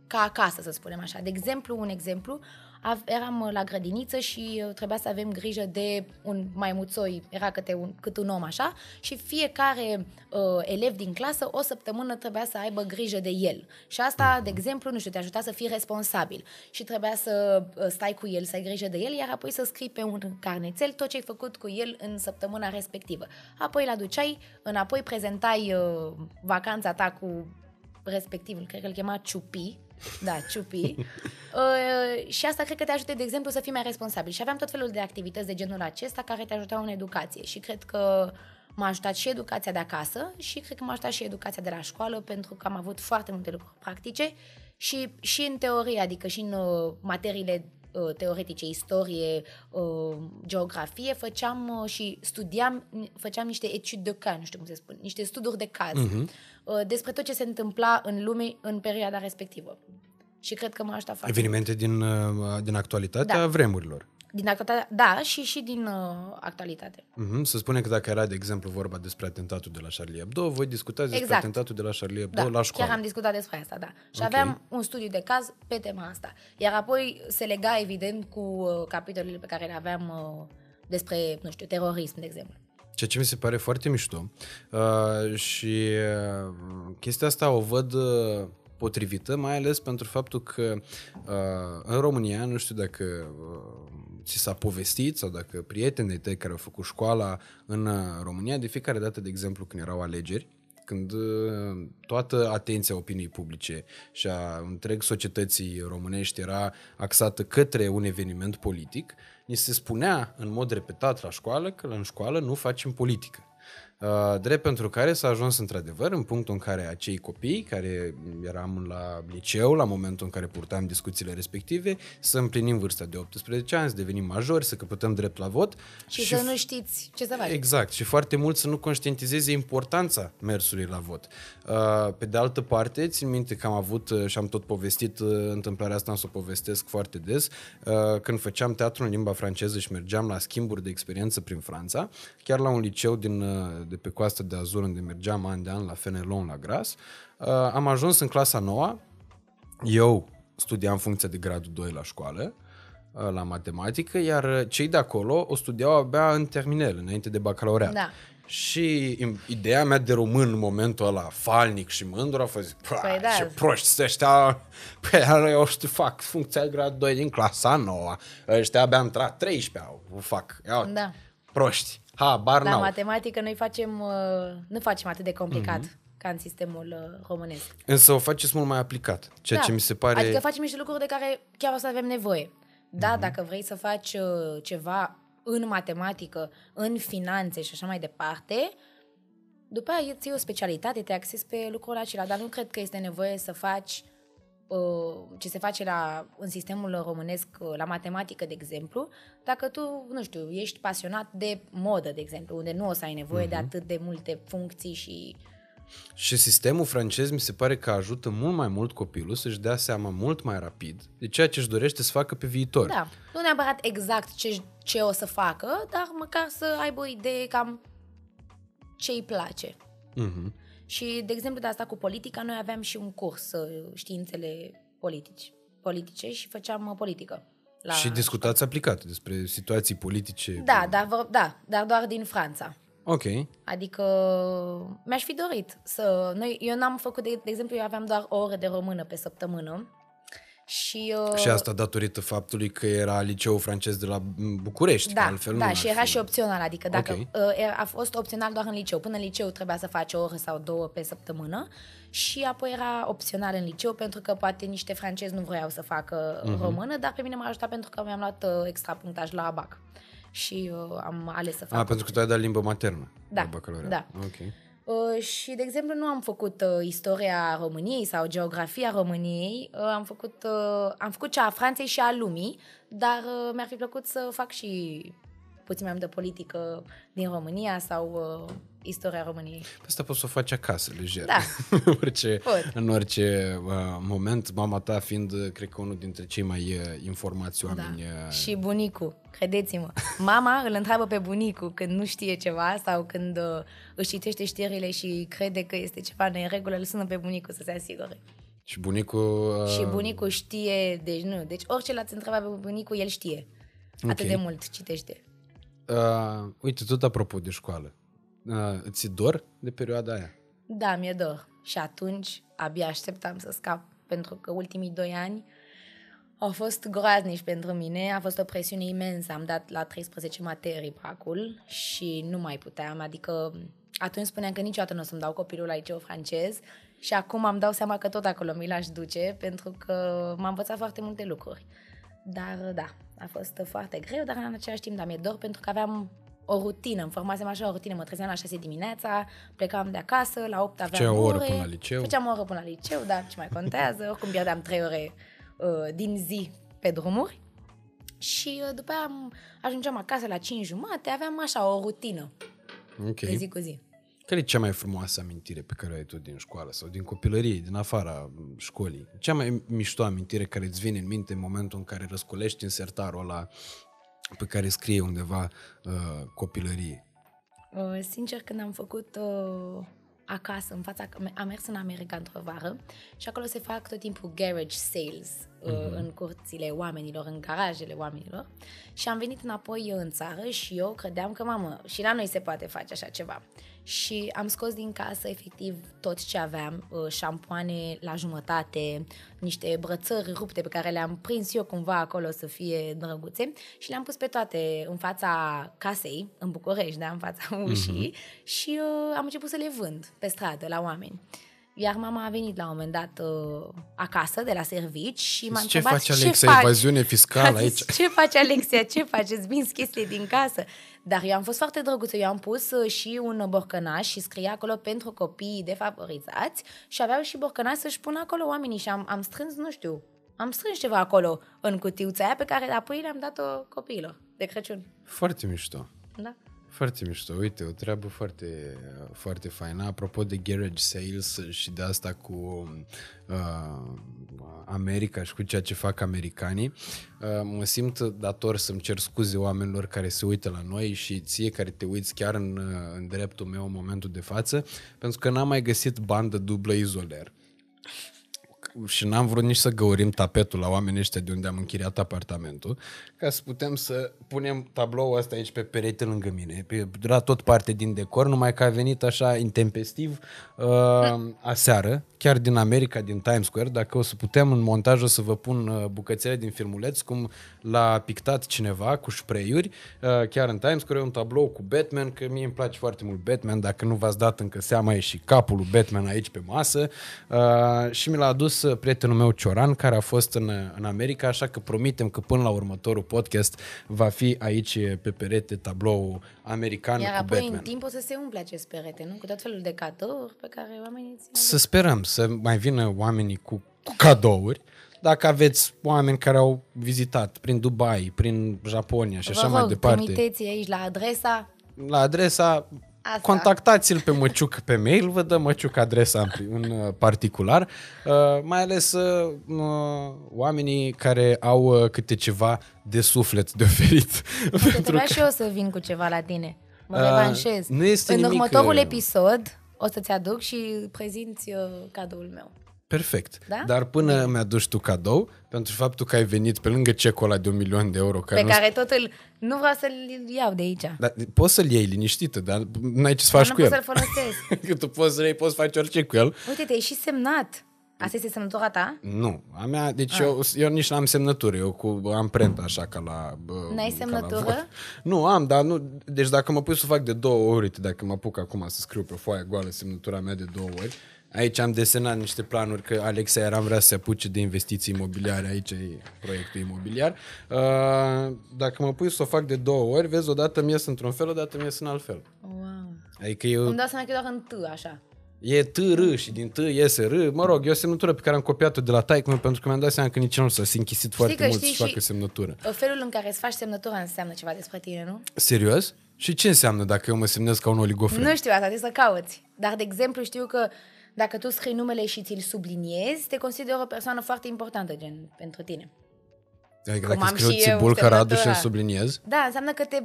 ca acasă, să spunem așa. De exemplu, un exemplu, av- eram uh, la grădiniță și uh, trebuia să avem grijă de un maimuțoi, era câte un, cât un om așa, și fiecare uh, elev din clasă o săptămână trebuia să aibă grijă de el. Și asta, de exemplu, nu știu, te ajuta să fii responsabil și trebuia să uh, stai cu el, să ai grijă de el, iar apoi să scrii pe un carnețel tot ce ai făcut cu el în săptămâna respectivă. Apoi îl aduceai, înapoi prezentai uh, vacanța ta cu respectivul, cred că îl chema Ciupi, da, ciupi. uh, și asta cred că te ajută, de exemplu, să fii mai responsabil. Și aveam tot felul de activități de genul acesta care te ajutau în educație. Și cred că m-a ajutat și educația de acasă și cred că m-a ajutat și educația de la școală pentru că am avut foarte multe lucruri practice și, și în teorie, adică și în uh, materiile uh, teoretice, istorie, uh, geografie, făceam uh, și studiam, făceam niște etude de cas, nu știu cum se spune, niște studuri de caz uh-huh. despre tot ce se întâmpla în lume în perioada respectivă. Și cred că m-a ajutat foarte Evenimente din, uh, din actualitatea Da. vremurilor. Din actualitate, da, și și din uh, actualitate. Uh-huh. Să spunem că dacă era, de exemplu, vorba despre atentatul de la Charlie Hebdo, voi discutați despre Exact. atentatul de la Charlie Hebdo Da, la școală. chiar am discutat despre asta, da. Și Ok. aveam un studiu de caz pe tema asta. Iar apoi se lega, evident, cu uh, capitolele pe care le aveam uh, despre, nu știu, terorism, de exemplu. Ceea ce mi se pare foarte mișto. Uh, și uh, chestia asta o văd uh, potrivită, mai ales pentru faptul că uh, în România, nu știu dacă uh, ți s-a povestit sau dacă prietenii tăi care au făcut școala în uh, România, de fiecare dată, de exemplu, când erau alegeri, când uh, toată atenția opiniei publice și a întreg societății românești era axată către un eveniment politic, ni se spunea în mod repetat la școală că în școală nu facem politică. Uh, drept pentru care s-a ajuns într-adevăr în punctul în care acei copii, care eram la liceu la momentul în care purtam discuțiile respective, să împlinim vârsta de 18 ani, să devenim majori, să căpătăm drept la vot. Și, și să nu știți ce să faci. Exact. Și foarte mult să nu conștientizeze importanța mersului la vot. Uh, pe de altă parte, țin minte că am avut uh, și am tot povestit întâmplarea asta, am să o povestesc foarte des, când făceam teatru în limba franceză și mergeam la schimburi de experiență prin Franța, chiar la un liceu din de pe coasta de Azur, unde mergeam an de an la Fenelon, la Gras. Uh, am ajuns în clasa noua. Eu studiam funcția de gradul 2 la școală, uh, la matematică, iar cei de acolo o studiau abia în terminel, înainte de bacalaureat. Da. Și ideea mea de român în momentul ăla, falnic și mândru, a fost, păi da. ce proști sunt ăștia, păi eu știu, fac funcția grad 2 din clasa nouă, ăștia abia am intrat 13 o fac, Ia, da. proști. Ha, bar La matematică noi facem, uh, nu facem atât de complicat mm-hmm. ca în sistemul uh, românesc. Însă o faceți mult mai aplicat, ceea da. ce mi se pare... Adică facem niște lucruri de care chiar o să avem nevoie. Da, mm-hmm. dacă vrei să faci uh, ceva în matematică, în finanțe și așa mai departe, după aia îți iei o specialitate, te axezi pe lucrul acela, dar nu cred că este nevoie să faci Uh, ce se face la, în sistemul românesc uh, la matematică, de exemplu, dacă tu, nu știu, ești pasionat de modă, de exemplu, unde nu o să ai nevoie uh-huh. de mhm. atât de multe funcții și... Și sistemul francez mi se pare că ajută mult mai mult copilul să-și dea seama mult mai rapid de ceea ce își dorește să facă pe viitor. Da, nu neapărat exact ce, ce o să facă, dar măcar să aibă o idee cam ce îi place. Uh-huh. Și, de exemplu, de asta cu politica, noi aveam și un curs, uh, științele politici, politice și făceam uh, politică. La și discutați școală. aplicat despre situații politice? Da, dar, da, dar doar din Franța. Ok. Adică mi-aș fi dorit să... Noi, eu n-am făcut, de, de exemplu, eu aveam doar o oră de română pe săptămână și, uh, și asta datorită faptului că era liceul francez de la București, da, altfel da, nu și era fi... și opțional, adică dacă okay. uh, a fost opțional doar în liceu, până în liceu trebuia să faci o oră sau două pe săptămână și apoi era opțional în liceu pentru că poate niște francezi nu vroiau să facă uh-huh. română, dar pe mine m-a ajutat pentru că mi-am luat uh, extra punctaj la ABAC și uh, am ales să fac. Ah, pentru că tu ai dat limbă maternă da, Da. Okay. Uh, și, de exemplu, nu am făcut uh, istoria României sau geografia României, uh, am, făcut, uh, am făcut cea a Franței și a lumii, dar uh, mi-ar fi plăcut să fac și puțin mai mult de politică din România sau uh, istoria României. Asta poți să o faci acasă, lejer. Da. în orice, în orice uh, moment, mama ta fiind, uh, cred că, unul dintre cei mai uh, informați da. oameni. Da. Uh... Și bunicul, credeți-mă. Mama îl întreabă pe bunicul când nu știe ceva sau când uh, își citește știrile și crede că este ceva în regulă, îl sună pe bunicul să se asigure. Și bunicul... Uh... Și bunicul știe, deci nu, deci orice l-ați întrebat pe bunicul, el știe. Okay. Atât de mult citește. Uh, uite, tot apropo de școală. Uh, ți dor de perioada aia? Da, mi-e dor. Și atunci abia așteptam să scap, pentru că ultimii doi ani au fost groaznici pentru mine, a fost o presiune imensă. Am dat la 13 materii pracul și nu mai puteam, adică atunci spuneam că niciodată nu o să-mi dau copilul la liceu francez și acum am dau seama că tot acolo mi l-aș duce pentru că m-a învățat foarte multe lucruri. Dar da, a fost foarte greu, dar în același timp, da, mi-e dor pentru că aveam o rutină, îmi formasem așa o rutină, mă trezeam la 6 dimineața, plecam de acasă, la 8 aveam Făceam o oră până la liceu. Făceam o oră până la liceu, dar ce mai contează, oricum pierdeam 3 ore uh, din zi pe drumuri. Și uh, după aia ajungeam acasă la 5 jumate, aveam așa o rutină okay. de zi cu zi. Care e cea mai frumoasă amintire pe care o ai tu din școală sau din copilărie, din afara școlii? Cea mai mișto amintire care îți vine în minte în momentul în care răscolești insertarul ăla pe care scrie undeva uh, copilărie? Uh, sincer, când am făcut uh, acasă, în fața, am mers în America într-o vară și acolo se fac tot timpul garage sales uh, uh-huh. în curțile oamenilor, în garajele oamenilor și am venit înapoi în țară și eu credeam că, mamă, și la noi se poate face așa ceva și am scos din casă efectiv tot ce aveam, uh, șampoane la jumătate, niște brățări rupte pe care le-am prins eu cumva acolo să fie drăguțe și le-am pus pe toate în fața casei, în București, da, în fața ușii uh-huh. și uh, am început să le vând pe stradă la oameni. Iar mama a venit la un moment dat uh, acasă de la servici și m-a Ce întrebat face Alexa? faci?" Evaziune fiscală A zis, aici. Ce faci, Alexia? Ce faci? Îți vinzi chestii din casă. Dar eu am fost foarte drăguță. Eu am pus uh, și un borcănaș și scria acolo pentru copii defavorizați și aveau și borcănaș să-și pună acolo oamenii și am, am strâns, nu știu, am strâns ceva acolo în cutiuța aia pe care apoi le-am dat-o copiilor de Crăciun. Foarte mișto. Da? Foarte mișto. Uite, o treabă foarte, foarte faină. Apropo de garage sales și de asta cu uh, America și cu ceea ce fac americanii, uh, mă simt dator să-mi cer scuze oamenilor care se uită la noi și ție care te uiți chiar în, uh, în dreptul meu în momentul de față, pentru că n-am mai găsit bandă dublă izoler și n-am vrut nici să găurim tapetul la oamenii ăștia de unde am închiriat apartamentul, ca să putem să punem tabloul ăsta aici pe perete lângă mine. Pe- Era tot parte din decor, numai că a venit așa intempestiv uh, aseară, chiar din America, din Times Square, dacă o să putem în montaj o să vă pun uh, bucățele din filmuleț, cum l-a pictat cineva cu spray-uri, uh, chiar în Times Square, un tablou cu Batman, că mie îmi place foarte mult Batman, dacă nu v-ați dat încă seama, e și capul lui Batman aici pe masă uh, și mi l-a adus uh, prietenul meu Cioran, care a fost în, în America, așa că promitem că până la următorul podcast va fi aici uh, pe perete tablou american Iar cu apoi Batman. în timp o să se umple acest perete, nu? Cu tot felul de cadouri pe care oamenii ți Să sperăm să mai vină oamenii cu, cu cadouri. Dacă aveți oameni care au vizitat prin Dubai, prin Japonia și așa Vă mai rog, departe, trimiteți aici la adresa la adresa Asta. contactați-l pe Măciuc pe mail, vă dă Măciuc adresa în, pri- în uh, particular, uh, mai ales uh, uh, oamenii care au uh, câte ceva de suflet de oferit. Că trebuia și eu să vin cu ceva la tine. Mă Uh, revanșez. nu este În nimic, următorul uh, episod o să-ți aduc și prezinți uh, cadoul meu. Perfect. Da? Dar până mi-aduci tu cadou, pentru faptul că ai venit pe lângă cecul ăla de un milion de euro, care Pe nu care tot îl... Nu vreau să-l iau de aici. Dar poți să-l iei liniștită, dar n-ai ce să faci nu cu pot el. să-l folosesc. Că tu poți să-l iei, poți să faci orice cu el. Uite, te-ai și semnat. Asta este semnătura ta? Nu, a mea, deci eu, eu nici n-am semnătură, eu cu amprenta așa ca la... bă, N-ai ca semnătură? La vot. nu, am, dar nu, deci dacă mă pui să fac de două ori, uite, dacă mă apuc acum să scriu pe foaia goală semnătura mea de două ori, aici am desenat niște planuri că Alexa era vrea să se apuce de investiții imobiliare, aici e proiectul imobiliar. Uh, dacă mă pui să o fac de două ori, vezi, odată mi ies într-un fel, odată mi ies în alt fel. Wow. Adică eu... Îmi dau seama că e doar în T, așa. E T, R și din T iese R. Mă rog, e o semnătură pe care am copiat-o de la taică pentru că mi-am dat seama că nici el nu s-a închisit foarte că mult știi să facă și- semnătură. Felul în care îți faci semnătura înseamnă ceva despre tine, nu? Serios? Și ce înseamnă dacă eu mă semnez ca un oligofren? Nu știu asta, trebuie să cauți. Dar, de exemplu, știu că dacă tu scrii numele și ți-l subliniezi, te consider o persoană foarte importantă, gen, pentru tine. Adică cum dacă am scriu și eu Țibul Radu și semnătura. îl subliniez, Da, înseamnă că te...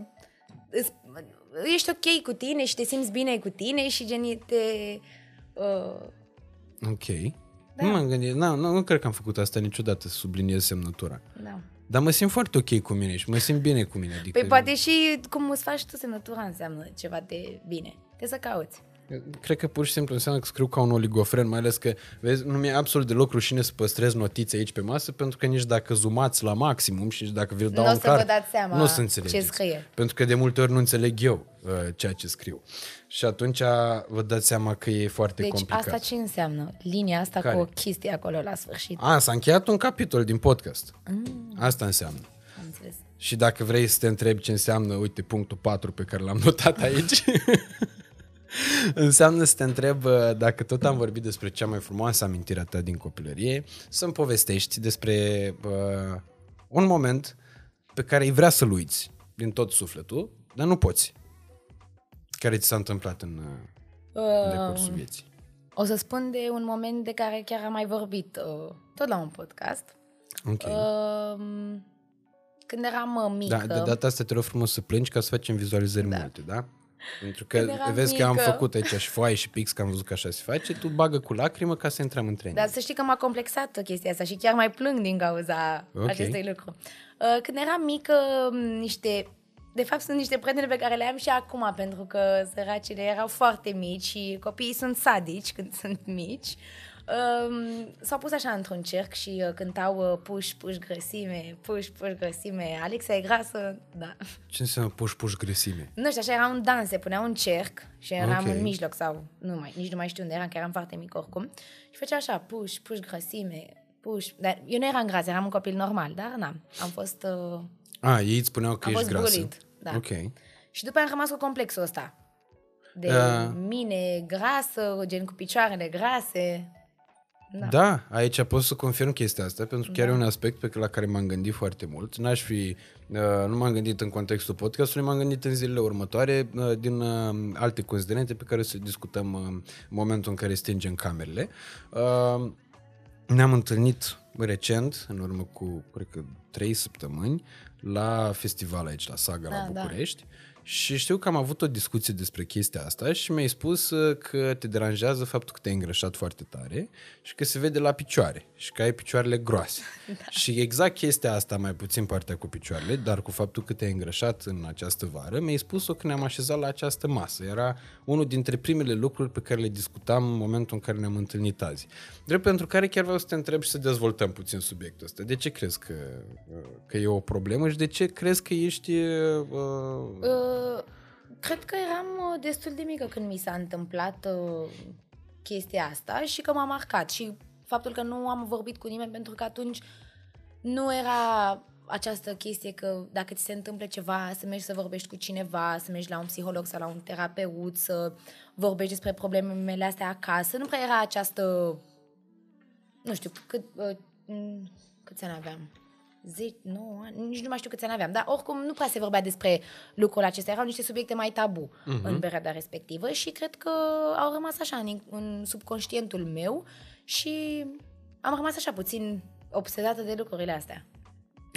îți- Ești ok cu tine și te simți bine cu tine și gen te... Uh, ok. Da. Nu m-am gândit, nu, nu, nu cred că am făcut asta niciodată, să subliniez semnătura. da. Dar mă simt foarte ok cu mine și mă simt bine cu mine. Adică Păi poate și cum îți faci tu semnătura înseamnă ceva de bine. Trebuie să cauți. Cred că pur și simplu înseamnă că scriu ca un oligofren, mai ales că, vezi, nu mi-e absolut deloc rușine să păstrez notițe aici pe masă, pentru că nici dacă zumați la maximum și nici dacă vi-l dau Nu o în să clar, vă dați seama nu o să ce înțelegeți. scrie. Pentru că de multe ori nu înțeleg eu uh, ceea ce scriu. Și atunci vă dați seama că e foarte Deci complicat. asta ce înseamnă? Linia asta Care? cu o chestie acolo la sfârșit. A, s-a încheiat un capitol din podcast. Mm. Asta înseamnă. Am înțeles. Și dacă vrei să te întrebi ce înseamnă, uite, punctul 4 pe care l-am notat aici, înseamnă să te întreb uh, dacă tot am vorbit despre cea mai frumoasă amintire a ta din copilărie, să-mi povestești despre uh, un moment pe care îi vrea să-l uiți din tot sufletul, dar nu poți. Care ți s-a întâmplat în, uh, în decursul vieții. O să spun de un moment de care chiar am mai vorbit uh, tot la un podcast. Ok. Uh, când eram uh, mică... Da, de data asta te rog frumos să plângi ca să facem vizualizări da. multe, da? Pentru că Când eram vezi că am mică- făcut aici și foaie și pix, că am văzut că așa se face, tu bagă cu lacrimă ca să intrăm în training. Dar să știi că m-a complexat chestia asta și chiar mai plâng din cauza Ok. okay. acestui lucru. Uh, Când eram mică, m, niște... De fapt, sunt niște prietene pe care le am și acum, pentru că săracile erau foarte mici și copiii sunt sadici când sunt mici. Um, s-au pus așa într-un cerc și uh, cântau uh, puș, puș, grăsime, puș, puș, grăsime, Alexa e grasă, da. Ce înseamnă puș, puș, grăsime? Nu știu, așa era un dans, se punea un cerc și eram Ok. în mijloc sau nu mai, nici nu mai știu unde eram, că eram foarte mic oricum. Și făcea așa, puș, puș, grăsime, puș. Dar eu nu eram gras, eram un copil normal, dar n-am. Am fost... Uh, A, ei îți spuneau că Am ești fost grasă. bullied, da. Ok. și după aia am rămas cu complexul ăsta. De Da. mine grasă, gen cu picioarele grase. Da. Da, aici pot să confirm chestia asta, pentru că chiar e un aspect pe care- la care m-am gândit foarte mult. N-aș fi, uh, nu m-am gândit în contextul podcastului, m-am gândit în zilele următoare uh, din uh, alte considerente pe care o să discutăm uh, în momentul în care stingem camerele. Uh, Ne-am întâlnit recent, în urmă cu, cred că, trei săptămâni, la festival aici, la Saga, la Da, da. București. Și știu că am avut o discuție despre chestia asta și mi-ai spus uh, că te deranjează faptul că te-ai îngrășat foarte tare și că se vede la picioare și că ai picioarele groase. Da. Și exact chestia asta, mai puțin partea cu picioarele, dar cu faptul că te-ai îngrășat în această vară, mi-ai spus-o când ne-am așezat la această masă. Era unul dintre primele lucruri pe care le discutam în momentul în care ne-am întâlnit azi. Drept pentru care chiar vreau să te întreb și să dezvoltăm puțin subiectul ăsta. De ce crezi că, că e o problemă și de ce crezi că ești... Uh, Uh, cred că eram uh, destul de mică când mi s-a întâmplat uh, chestia asta și că m-a marcat și faptul că nu am vorbit cu nimeni pentru că atunci nu era această chestie că dacă ți se întâmplă ceva, să mergi să vorbești cu cineva, să mergi la un psiholog sau la un terapeut, să vorbești despre problemele astea acasă. Nu prea era această, nu știu, cât, uh, m, câți ani aveam? 10, 9 ani, nici nu mai știu câți ani aveam, dar oricum nu prea se vorbea despre lucrurile acestea, erau niște subiecte mai tabu uh-huh. în perioada respectivă și cred că au rămas așa în, în subconștientul meu și am rămas așa puțin obsedată de lucrurile astea.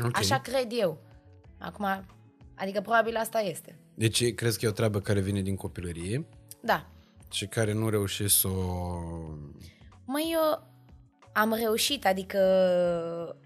ok. Așa cred eu. Acum, adică probabil asta este. Deci crezi că e o treabă care vine din copilărie Da. și care nu reușești să o... Măi, eu am reușit, adică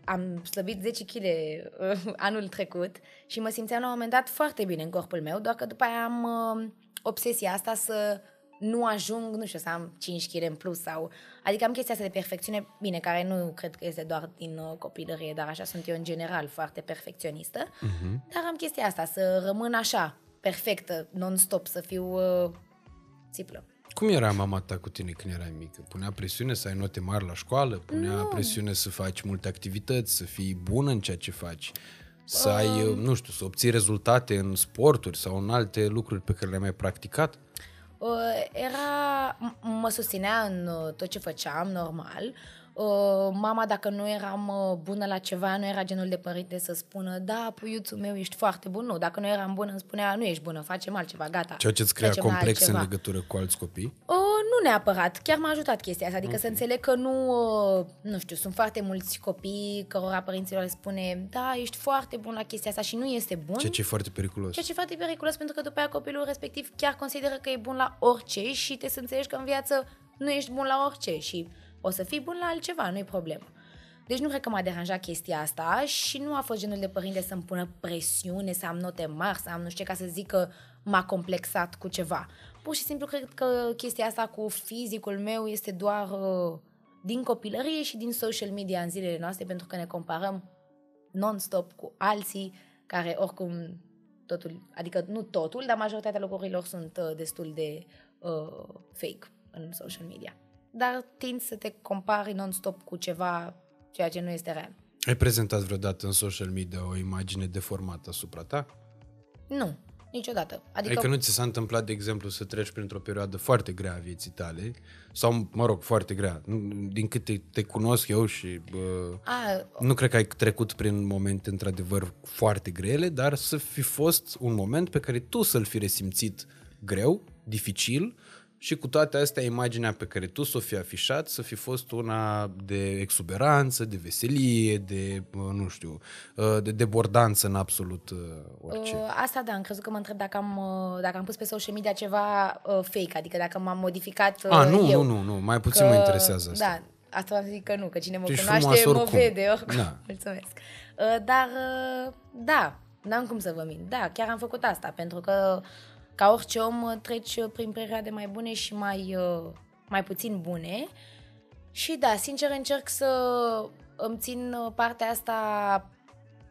am slăbit 10 kg uh, anul trecut și mă simțeam la un moment dat foarte bine în corpul meu, doar că după aia am uh, obsesia asta să nu ajung, nu știu, să am 5 kg în plus sau... Adică am chestia asta de perfecțiune, bine, care nu cred că este doar din uh, copilărie, dar așa sunt eu în general foarte perfecționistă, uh-huh. dar am chestia asta, să rămân așa, perfectă, non-stop, să fiu uh, țiplă. Cum era mama ta cu tine când erai mică? Punea presiune să ai note mari la școală? Punea Nu. presiune să faci multe activități, să fii bună în ceea ce faci? Să ai, Um. nu știu, să obții rezultate în sporturi sau în alte lucruri pe care le-ai mai practicat? Uh, era, m- mă susținea în uh, tot ce făceam, normal. Uh, mama, dacă nu eram uh, bună la ceva, nu era genul de părinte să spună da, puiuțul meu, ești foarte bun. Nu, dacă nu eram bună, îmi spunea nu ești bună, facem altceva, gata. Ceea ce îți crea Facem complex altceva. în legătură cu alți copii? Uh, nu neapărat, chiar m-a ajutat chestia asta, adică să înțeleg că nu, uh, nu știu, sunt foarte mulți copii cărora părinților le spune da, ești foarte bun la chestia asta și nu este bun. Ceea ce e foarte periculos. Ceea ce e foarte periculos pentru că după aia copilul respectiv chiar consideră că e bun la orice și te să înțelegi că în viață nu ești bun la orice și o să fii bun la altceva, nu e problemă. Deci nu cred că m-a deranjat chestia asta și nu a fost genul de părinte să-mi pună presiune, să am note mari, să am nu știu ce, ca să zic că m-a complexat cu ceva. Pur și simplu cred că chestia asta cu fizicul meu este doar uh, din copilărie și din social media în zilele noastre pentru că ne comparăm non-stop cu alții care oricum totul, adică nu totul, dar majoritatea lucrurilor sunt uh, destul de uh, fake în social media. Dar tind să te compari non-stop cu ceva, ceea ce nu este real. Ai prezentat vreodată în social media o imagine deformată asupra ta? Nu, niciodată. Adică, Adică nu ți s-a întâmplat, de exemplu, să treci printr-o perioadă foarte grea a vieții tale, sau, mă rog, foarte grea, Nu- din cât te, te cunosc eu și bă, a, nu cred că ai trecut prin momente într-adevăr foarte grele, dar să fi fost un moment pe care tu să-l fi resimțit greu, dificil și cu toate astea imaginea pe care tu s-o fi afișat să fi fost una de exuberanță, de veselie, de, bă, nu știu, uh, de debordanță în absolut uh, orice. Uh, asta da, am crezut că mă întreb dacă am, uh, dacă am pus pe social media ceva uh, fake, adică dacă m-am modificat uh, A, nu, eu. nu, nu, nu, mai puțin mă interesează asta. Da, asta vreau să zic că nu, că cine mă Tu ești cunoaște frumoasă mă oricum. vede oricum. Da. Mulțumesc. Uh, dar, uh, da, n-am cum să vă mint. Da, chiar am făcut asta, pentru că ca orice om uh, treci uh, prin perioade mai bune și mai, uh, mai puțin bune Și da, sincer încerc să îmi țin uh, partea asta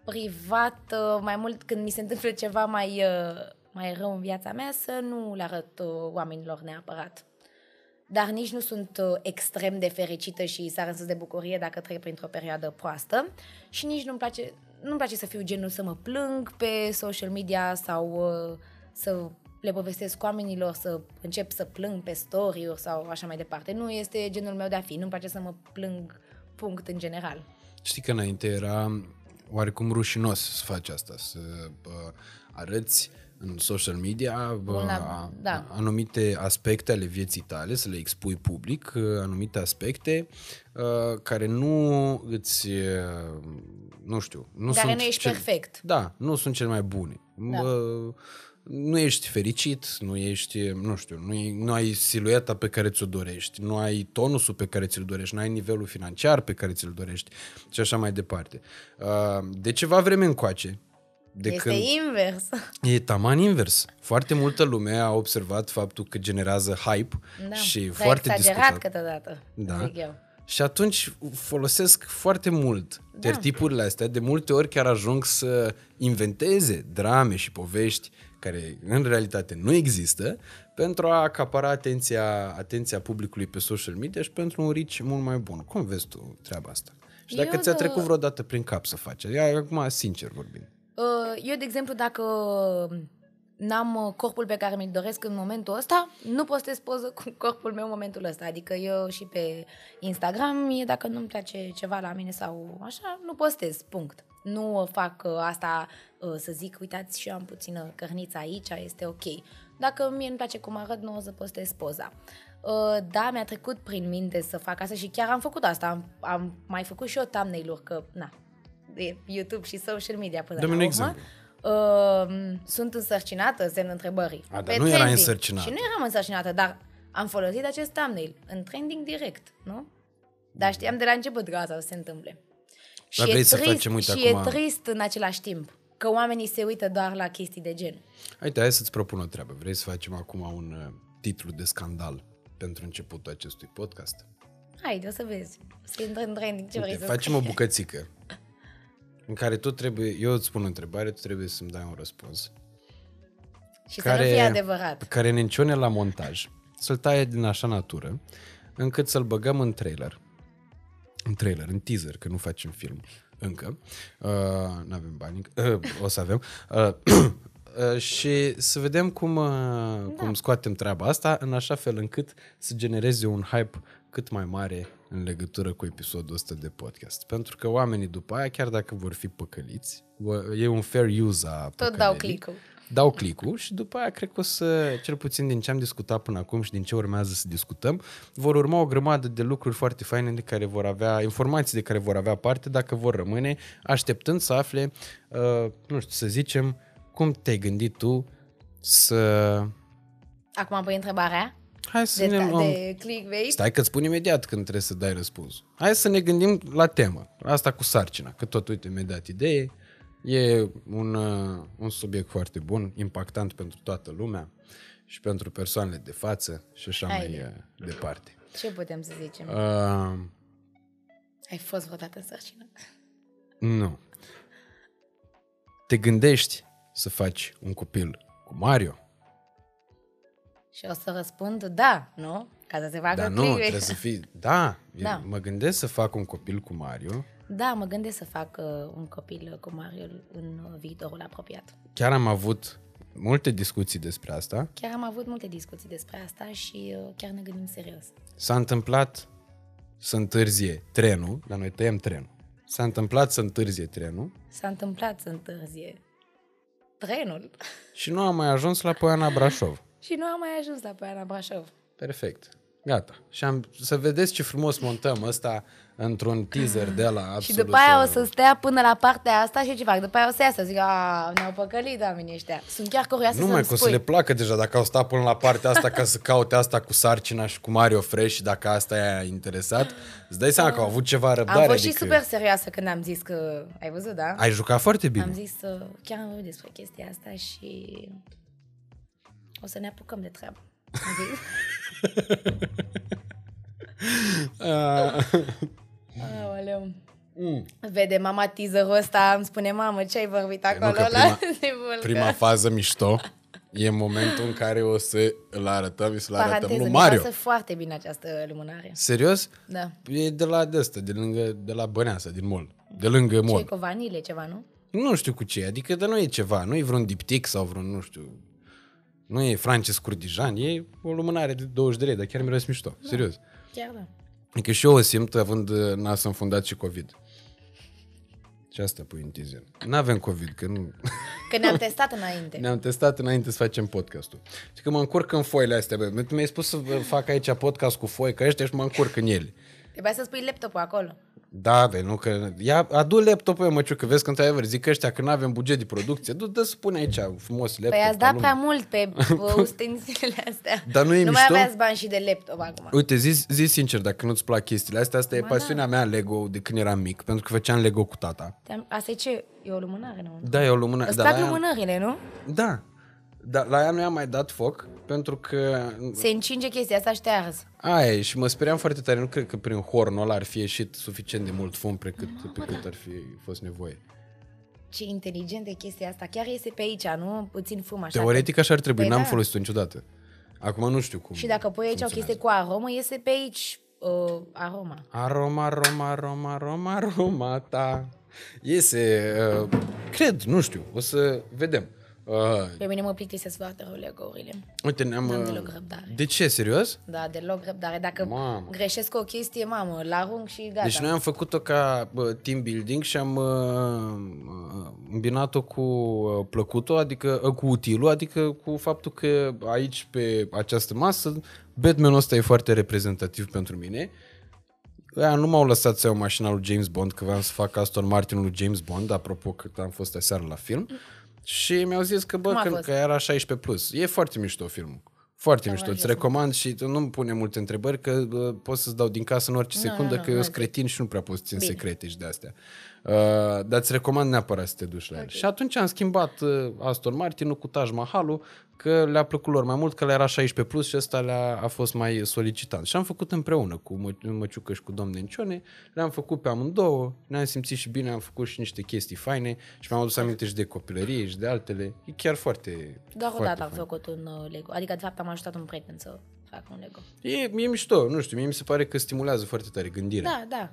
privată mai mult când mi se întâmplă ceva mai, uh, mai rău în viața mea să nu le arăt uh, oamenilor neapărat. Dar nici nu sunt extrem de fericită și sar în de bucurie dacă trec printr-o perioadă proastă și nici nu-mi place, nu-mi place să fiu genul să mă plâng pe social media sau să le povestesc oamenilor, să încep să plâng pe story-uri sau așa mai departe. Nu este genul meu de a fi, nu-mi place să mă plâng punct în general. Știi că înainte era oarecum rușinos să faci asta, să bă, arăți în social media bă, Una, da. anumite aspecte ale vieții tale, să le expui public, anumite aspecte uh, care nu îți, uh, nu știu, nu care sunt nu ești cel, perfect. Da, nu sunt cele mai bune. Da. Uh, nu ești fericit, nu ești, nu știu, nu, e, nu ai silueta pe care ți-o dorești, nu ai tonusul pe care ți-l dorești, nu ai nivelul financiar pe care ți-l dorești și așa mai departe. Uh, de ceva vreme încoace, de este când... invers. E taman invers. Foarte multă lume a observat faptul că generează hype Da, și dar foarte exagerat discutat. câteodată, Da. zic eu. Și atunci folosesc foarte mult Da. tertipurile astea. De multe ori chiar ajung să inventeze drame și povești care în realitate nu există pentru a acapara atenția, atenția publicului pe social media și pentru un reach mult mai bun. Cum vezi tu treaba asta? Și dacă Eu ți-a de- trecut vreodată prin cap să faci? Ia, acum, sincer vorbind. Uh, Eu, de exemplu, dacă n-am uh, corpul pe care mi-l doresc în momentul ăsta, nu postez poză cu corpul meu în momentul ăsta. Adică eu și pe Instagram, e dacă nu-mi place ceva la mine sau așa, nu postez, punct. Nu uh, fac uh, asta uh, să zic, uitați și eu am puțină cărniță aici, este ok. Dacă mie nu place cum arăt, nu o să postez poza. Uh, Da, mi-a trecut prin minte să fac asta și chiar am făcut asta. Am, am mai făcut și eu thumbnail-uri, că, na, de YouTube și social media până Dă-mi la un urmă. exemplu. Uh, sunt însărcinată, semn întrebării. A, dar Pe nu erai trending. însărcinată. Și nu eram însărcinată, dar am folosit acest thumbnail în trending direct, nu? Dar știam de la început că asta o să se întâmple. Și Dar e vrei să trist, facem, uite, și acum- e trist în același timp că oamenii se uită doar la chestii de gen. Haide, hai să-ți propun o treabă. Vrei să facem acum un uh, titlu de scandal pentru începutul acestui podcast? Haide, o să vezi. O să intră în trending ce vrei Uite, să facem o scrii. bucățică în care tu trebuie, eu îți spun o întrebare, tu trebuie să-mi dai un răspuns. Și să nu fie adevărat. Pe care ne încione la montaj, să-l taie din așa natură, încât să-l băgăm în trailer. În trailer, în teaser, că nu facem film încă. Uh, nu avem bani, uh, o să avem. Uh, uh, și să vedem cum, uh, Da. cum scoatem treaba asta în așa fel încât să genereze un hype cât mai mare în legătură cu episodul ăsta de podcast. Pentru că oamenii după aia, chiar dacă vor fi păcăliți, vor- e un fair use a Tot dau păcălirii, click-ul. Dau click și după aia cred că o să, cel puțin din ce am discutat până acum și din ce urmează să discutăm, vor urma o grămadă de lucruri foarte faine de care vor avea, informații de care vor avea parte dacă vor rămâne, așteptând să afle, uh, nu știu, să zicem, cum te-ai gândit tu să... Acum pui întrebarea Hai să de, ne luăm... de clickbait. Stai că îți spun imediat când trebuie să dai răspuns. Hai să ne gândim la temă. Asta cu sarcina. Că tot, uite, mi-a dat idee. E un, uh, un subiect foarte bun, impactant pentru toată lumea și pentru persoanele de față și așa mai Haide. uh, departe. Ce putem să zicem? Uh, Ai fost vreodată însărcinat? nu. Te gândești să faci un copil cu Mario? Și o să răspund da, nu? Ca să se facă Dar nu, clickbait. trebuie să fii... Da, Da. Eu mă gândesc să fac un copil cu Mario. Da, mă gândesc să fac uh, un copil uh, cu Mario în uh, viitorul apropiat. Chiar am avut multe discuții despre asta. Chiar am avut multe discuții despre asta și uh, chiar ne gândim serios. S-a întâmplat să întârzie trenul, dar noi tăiem trenul. S-a întâmplat să întârzie trenul S-a întâmplat să întârzie trenul și nu am mai ajuns la Poiana Brașov. și nu am mai ajuns la Poiana Brașov. Perfect. Gata. Și am, să vedeți ce frumos montăm ăsta într-un teaser de la absolut... Și după aia o uh, să stea până la partea asta și ce fac? După aia o să iasă, zic, a, ne-au păcălit oamenii ăștia. Sunt chiar curioasă Nu să-mi mai că o să spui. le placă deja dacă au stat până la partea asta ca să caute asta cu sarcina și cu Mario Fresh și dacă asta i-a interesat, îți dai seama că au avut ceva răbdare. Am fost și adică super serioasă când am zis că... Ai văzut, da? Ai jucat foarte bine. Am zis, uh, chiar am vorbit despre chestia asta și o să ne apucăm de treabă. Am zis. Uh, Aoleu. mm. Vede mama teaserul ăsta, îmi spune, mamă, ce ai vorbit acolo că la prima- Divulcă? Prima fază mișto e momentul în care o să îl arătăm, să-l arătăm Paranteză, lui mi Mario. pasă foarte bine această lumânare. Serios? Da. E de la de asta, de lângă, de la Băneasa, din mall. De lângă Ce mall. cu vanile, ceva, nu? Nu știu cu ce, adică de nu e ceva, nu e vreun diptic sau vreun, nu știu, nu e Frances Curdijan, e o lumânare de 20 de lei, dar chiar miros mișto, serios. Chiar da. Adică și eu o simt având uh, nas înfundat și COVID. Și asta pui în teaser. N-avem COVID, că nu... Că ne-am testat înainte. Ne-am testat înainte să facem podcastul. Și că mă încurc în foile astea, bă. Tu mi-ai spus să fac aici podcast cu foi ca ăștia și mă încurc în ele. Trebuia să spui laptopul acolo. Da, bă, nu că... Ia, adu laptopul, mă, că vezi că într-adevăr zic ăștia că nu avem buget de producție. Du, dă să pune aici frumos laptop. Păi ați ca dat lumea. prea mult pe uh, ustensilele astea. Dar nu e nu mișto? mai aveați bani și de laptop acum. Uite, zi, zi sincer, dacă nu-ți plac chestiile astea, asta e Ba pasiunea mea Lego de când eram mic, pentru că făceam Lego cu tata. Te-am- Asta e ce? E o lumânare, nu? Da, e o lumânare. Îți dar plac la ea- lumânările, nu? Da. Dar la ea nu i-am mai dat foc, pentru că Se încinge chestia asta și te ars. Aia e, și mă speriam foarte tare. Nu cred că prin hornul ăla ar fi ieșit suficient de mult fum pe cât, pe cât ar fi fost nevoie. Ce inteligent e chestia asta. Chiar iese pe aici, nu? Puțin fum așa. Teoretic așa ar trebui, Păi n-am da. folosit-o niciodată. Acum nu știu cum Și dacă pui aici o chestie cu aromă, iese pe aici uh, aroma. Aroma, aroma, aroma, aroma, aroma ta. Iese, uh, cred, nu știu, o să vedem. Uh, Pe mine mă plictisesc foarte rău Lego-urile. uite, ne-am... N-am uh, deloc răbdare. De ce, serios? Da, deloc răbdare. Dacă Mamă. greșesc o chestie, mamă, la arunc și gata. Deci noi am făcut-o ca bă, team building și am uh, uh, îmbinat-o cu uh, plăcutul, adică uh, cu utilul, adică cu faptul că aici pe această masă Batman-ul ăsta e foarte reprezentativ pentru mine. Aia nu m-au lăsat să iau mașina lui James Bond, că vreau să fac Aston Martin lui James Bond, apropo că am fost aseară la film. Și mi-au zis că, bă, Cum a că, fost? că era 16+. Plus. E foarte mișto filmul. Foarte mișto. Îți recomand și tu nu-mi pune multe întrebări că uh, pot să-ți dau din casă în orice Nu, secundă nu, că nu, eu nu sunt cretin și nu prea pot să țin Bine. secrete și de astea. Uh, dar îți recomand neapărat să te duci la el. Și atunci am schimbat uh, Aston Martin cu Taj Mahal că le-a plăcut lor mai mult, că le era 16 plus și ăsta le-a a fost mai solicitant. Și am făcut împreună cu mă, Măciucăș și cu domnul Nencione, le-am făcut pe amândouă, ne-am simțit și bine, am făcut și niște chestii faine și mi-am adus aminte și de copilărie și de altele. E chiar foarte, Doar o foarte dată am fain. făcut un uh, Lego. Adică, de fapt, am ajutat un prieten să facă un Lego. E, e mișto, nu știu, mie mi se pare că stimulează foarte tare gândirea. Da, da.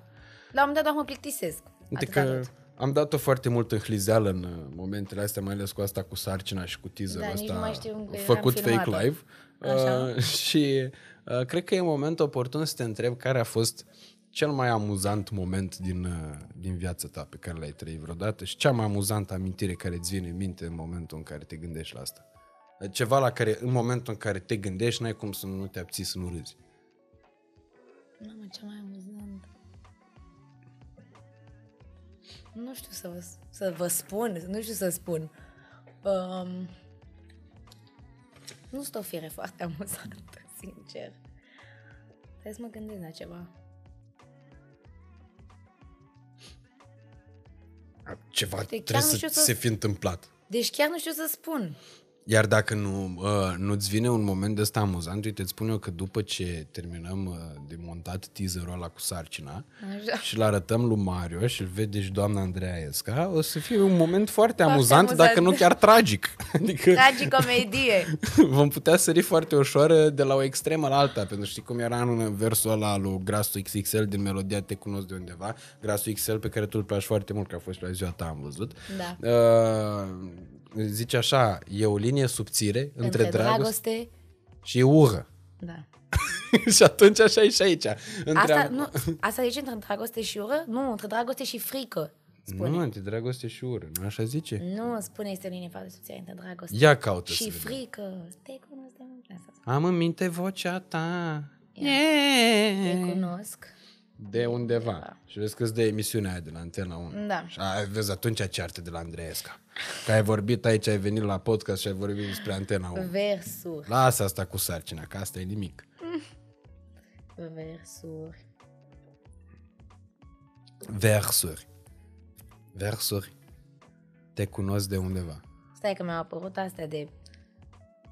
La un moment dat doar mă plictisesc. Uite Atâta că tot. am dat-o foarte mult în hlizeală în uh, momentele astea, mai ales cu asta cu sarcina și cu teaser-ul Da, nici ăsta nu mai știu că făcut am fake filmat-o. live. Așa. Uh, și uh, cred că e momentul oportun să te întreb care a fost cel mai amuzant moment din, uh, din viața ta pe care l-ai trăit vreodată și cea mai amuzantă amintire care îți vine în minte în momentul în care te gândești la asta. Ceva la care în momentul în care te gândești n-ai cum să nu te abții să nu râzi. Mamă, ce mai Nu știu să vă, să vă spun, nu știu să spun. Um, nu sunt o fire foarte amuzantă, sincer. Trebuie să mă gândesc la ceva. Ceva chiar trebuie nu să știu ți să- se fi întâmplat. Deci chiar nu știu să spun. Iar dacă nu, uh, nu-ți vine un moment de ăsta amuzant, uite, îți spun eu că după ce terminăm uh, de montat teaserul ăla cu sarcina Așa. și îl arătăm lui Mario și îl vede și doamna Andreea Esca, o să fie un moment foarte, Foarte amuzant, amuzant. dacă nu chiar tragic. Adică Tragicomedie. vom putea sări foarte ușor de la o extremă la alta, pentru că știi cum era în versul ăla lui Grasul XXL din melodia Te cunosc de undeva, Grasul XL pe care tu îl place foarte mult, că a fost și la ziua ta, am văzut. Da. Uh, zice așa, e o linie subțire între, Între dragoste dragoste. și ură. Da. și atunci așa e și aici. Între Asta, am- nu, asta zice între dragoste și ură? Nu, între dragoste și frică. Spune. Nu, între dragoste și ură, nu așa zice? Nu, spune este o linie foarte subțire între dragoste. Ia caută și să vedem. frică. Te cunosc de mult. Asta spune. Am în minte vocea ta. Te cunosc. De undeva. Și vezi că îți dă emisiunea aia de la Antena 1. Da. Și a, vezi atunci ceartă de la Andreesca. Că ai vorbit aici, ai venit la podcast și ai vorbit despre Antena 1. Versuri. Lasă asta cu sarcina, că asta e nimic. Versuri. Versuri. Versuri. Te cunosc de undeva. Stai că mi-au apărut astea de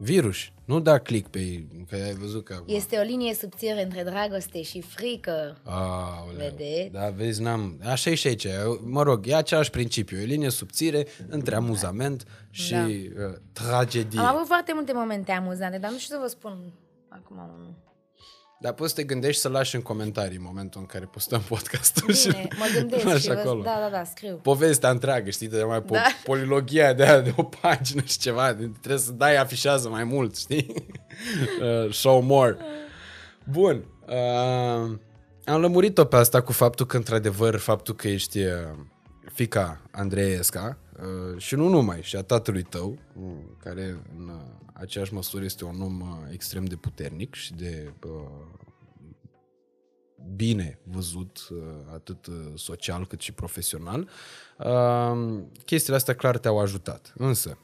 Virus. Nu da click pe că ai văzut că acum... Este o linie subțire între dragoste și frică. Aoleu. Vedeți? Da, vezi, n-am... Așa e și aici. Mă rog, e același principiu. E o linie subțire între amuzament și Da. uh, tragedie. Am avut foarte multe momente amuzante, dar nu știu să vă spun acum unul. Dar poți să te gândești să lași în comentarii în momentul în care postăm podcastul. și Bine, mă gândesc lași și vă... acolo. Da, da, da, scriu. Povestea întreagă, știi, de mai po- Da. polilogia de aia de o pagină și ceva, de- trebuie să dai afișează mai mult, știi? uh, show more. Bun. Uh, am lămurit-o pe asta cu faptul că, într-adevăr, faptul că ești uh, fica Andreesca uh, și nu numai, și a tatălui tău, uh, care în uh, aceeași măsură este un om uh, extrem de puternic și de uh, bine văzut, uh, atât uh, social cât și profesional, uh, chestiile astea clar te-au ajutat. Însă,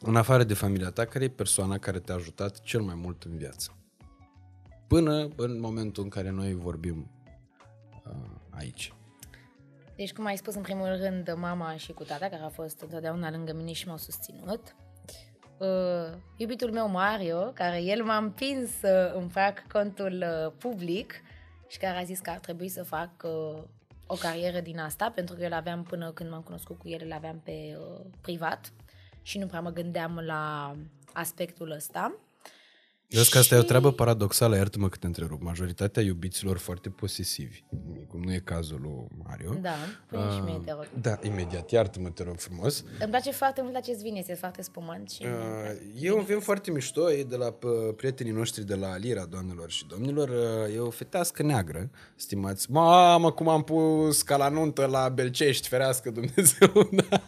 în afară de familia ta, care e persoana care te-a ajutat cel mai mult în viață? Până în momentul în care noi vorbim uh, aici. Deci, cum ai spus, în primul rând, mama și cu tata, care a fost întotdeauna lângă mine și m-au susținut. Uh, iubitul meu, Mario, care el m-a împins să îmi fac contul uh, public și care a zis că ar trebui să fac uh, o carieră din asta, pentru că eu aveam până când m-am cunoscut cu el, îl aveam pe uh, privat și nu prea mă gândeam la aspectul ăsta. Vezi că asta e o Și- treabă paradoxală, iartă-mă că te întrerup. Majoritatea iubiților foarte posesivi, cum nu e cazul lui Mario. Da, pune și mie, te rog. Da, imediat, iartă-mă, te rog frumos. Îmi place foarte mult acest vin, este foarte spumant și... Uh, E un vin foarte mișto, e de la uh, prietenii noștri de la Alira, doamnelor și domnilor. Uh, E o fetească neagră, stimați. Mamă, cum am pus ca la nuntă la Belcești, ferească Dumnezeu. Da.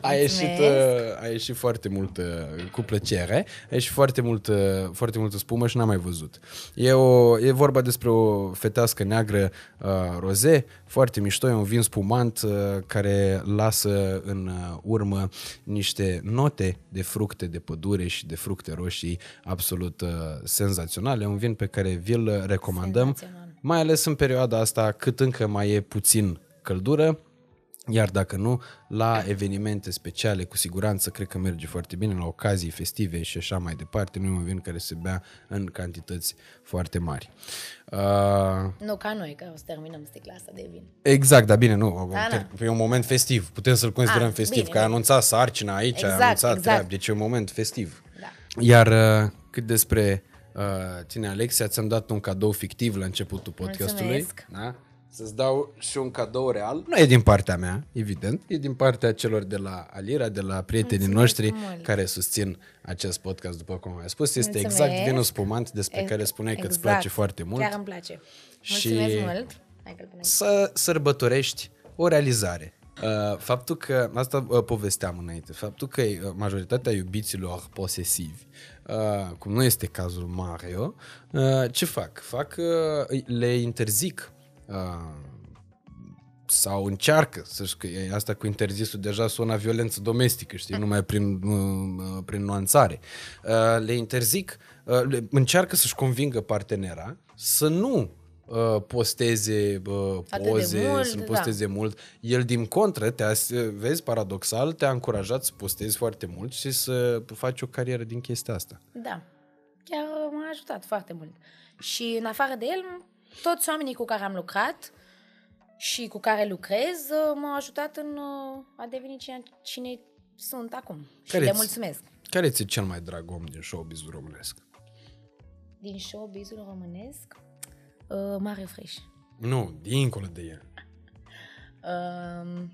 A, ieșit, uh, a ieșit foarte mult uh, cu plăcere, a ieșit foarte mult, uh, foarte multă spumă și n-am mai văzut. E, o, e vorba despre o fetească neagră uh, roze, foarte mișto, e un vin spumant uh, care lasă în uh, urmă niște note de fructe de pădure și de fructe roșii absolut uh, senzaționale. Un vin pe care vi-l recomandăm, Senzațional. mai ales în perioada asta cât încă mai e puțin căldură, iar dacă nu, la evenimente speciale, cu siguranță, cred că merge foarte bine, la ocazii festive și așa mai departe. Nu e un vin care se bea în cantități foarte mari. Uh, Nu ca noi, că o să terminăm sticla asta de vin. Exact, dar bine, nu, Da, e un moment festiv, putem să-l considerăm Ah, festiv, bine, că ai bine. anunțat sarcina aici, ai Exact, anunțat exact. treabă, deci e un moment festiv. Da. Iar uh, cât despre uh, tine, Alexia, ți-am dat un cadou fictiv la începutul podcastului. Mulțumesc. Da? Să-ți dau și un cadou real. Nu e din partea mea, evident, e din partea celor de la Alira, de la prietenii Mulțumesc noștri mult. care susțin acest podcast, după cum ai spus. Este Mulțumesc. exact vinul spumant despre care spuneai că îți place foarte mult. Chiar îmi place. Și- Mulțumesc mult. Hai că-l punem. să sărbătorești o realizare. Uh, faptul că, asta uh, povesteam înainte, faptul că uh, majoritatea iubiților posesivi, uh, cum nu este cazul Mario, uh, ce fac? Fac, uh, le interzic uh, sau încearcă, să știu că e asta cu interzisul deja sună a violență domestică, știi, numai prin, uh, prin nuanțare. Uh, Le interzic, uh, le, încearcă să-și convingă partenera să nu uh, posteze uh, Atât de poze, mult, să nu da. posteze mult. El, din contră, te vezi, paradoxal, te-a încurajat să postezi foarte mult și să faci o carieră din chestia asta. Da. Chiar m-a ajutat foarte mult. Și în afară de el, toți oamenii cu care am lucrat și cu care lucrez uh, m-au ajutat în uh, a deveni cine, cine sunt acum. Și Care le ți- mulțumesc. Care ți-e cel mai drag om din showbiz-ul românesc? Din showbiz-ul românesc, uh, Mario Fresh. Nu, dincolo de el. Um,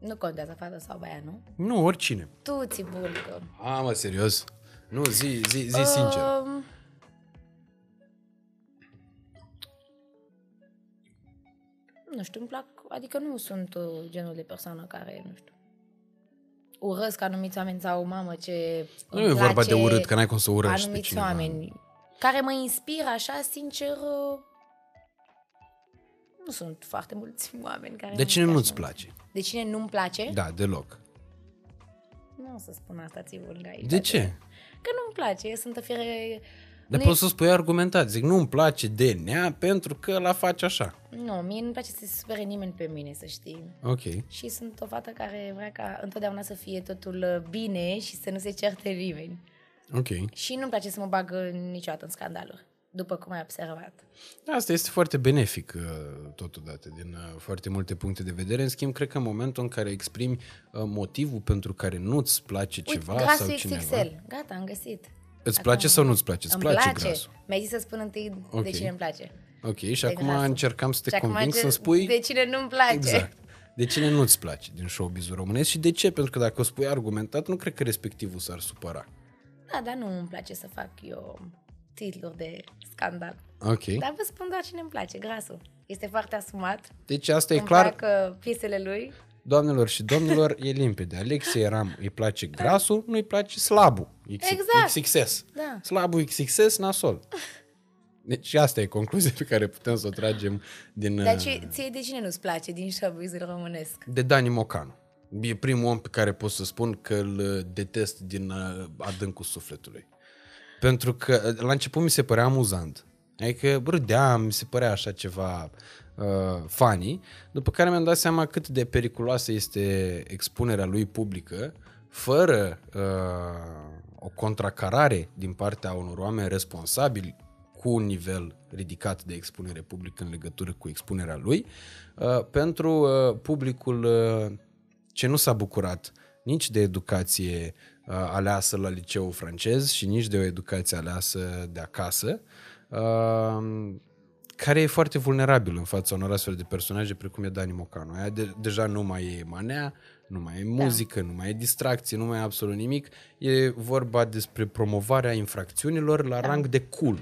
nu contează fată sau băiat, nu? Nu, oricine. Tu ți bulcă. A, mă, serios? Nu, zi, zi, zi sincer. Nu știu, îmi plac, adică nu sunt uh, genul de persoană care, nu știu, urăsc anumiți oameni sau mamă ce Nu îmi e vorba place de urât, că n-ai cum să urăști pe anumiți cineva. oameni care mă inspiră așa, sincer, uh, nu sunt foarte mulți oameni care De îmi cine plac nu-ți mult. place? De cine nu-mi place? Da, deloc. Nu o să spun asta ți vulga aici. De ce? Că nu-mi place, eu sunt o fire Dar Nu e- poți să spui argumentat. Zic, nu-mi place de nea pentru că la face așa. Nu, mie nu-mi place să se supere nimeni pe mine, să știi. Ok. Și sunt o fată care vrea ca întotdeauna să fie totul uh, bine și să nu se certe nimeni. Ok. Și nu-mi place să mă bag uh, niciodată în scandaluri, după cum ai observat. Asta este foarte benefic uh, totodată din uh, foarte multe puncte de vedere. În schimb, cred că în momentul în care exprimi uh, motivul pentru care nu-ți place ceva Uite, sau grasul cineva... XXL. Gata, am găsit. Îți place sau nu-ți place? Îți Îmi place, place. grasul. Mi-ai zis să spun întâi Ok. de cine îmi place. Ok, și De acum grasul. încercam să te Și acum conving încerc să-mi spui... De cine nu-mi place. Exact. De cine nu-ți place din showbiz-ul românesc și de ce? Pentru că dacă o spui argumentat, nu cred că respectivul s-ar supăra. Da, dar nu îmi place să fac eu titluri de scandal. Ok. Dar vă spun doar cine îmi place, grasul. Este foarte asumat. Deci asta e îmi clar, plac uh, piesele lui. Doamnelor și domnilor, e limpede. Alexei Ram îi place grasul, nu îi place slabul. X- Exact. XXS. Da. Slabul XXS, nasol. Deci asta e concluzia pe care putem să o tragem din... Dar uh, ce, ție de cine nu-ți place din showbiz românesc? de Dani Mocanu. E primul om pe care pot să spun că îl uh, detest din uh, adâncul sufletului. Pentru că uh, la început mi se părea amuzant. Adică râdeam, mi se părea așa ceva uh, funny, după care mi-am dat seama cât de periculoasă este expunerea lui publică, fără uh, o contracarare din partea unor oameni responsabili cu un nivel ridicat de expunere publică în legătură cu expunerea lui, uh, pentru uh, publicul uh, ce nu s-a bucurat nici de educație uh, aleasă la liceu francez și nici de o educație aleasă de acasă, uh, care e foarte vulnerabil în fața unor astfel de personaje precum e Dani Mocanu. Aia de, deja nu mai e manea, nu mai e muzică, da. nu mai e distracție, nu mai e absolut nimic. E vorba despre promovarea infracțiunilor la da. rang de cool.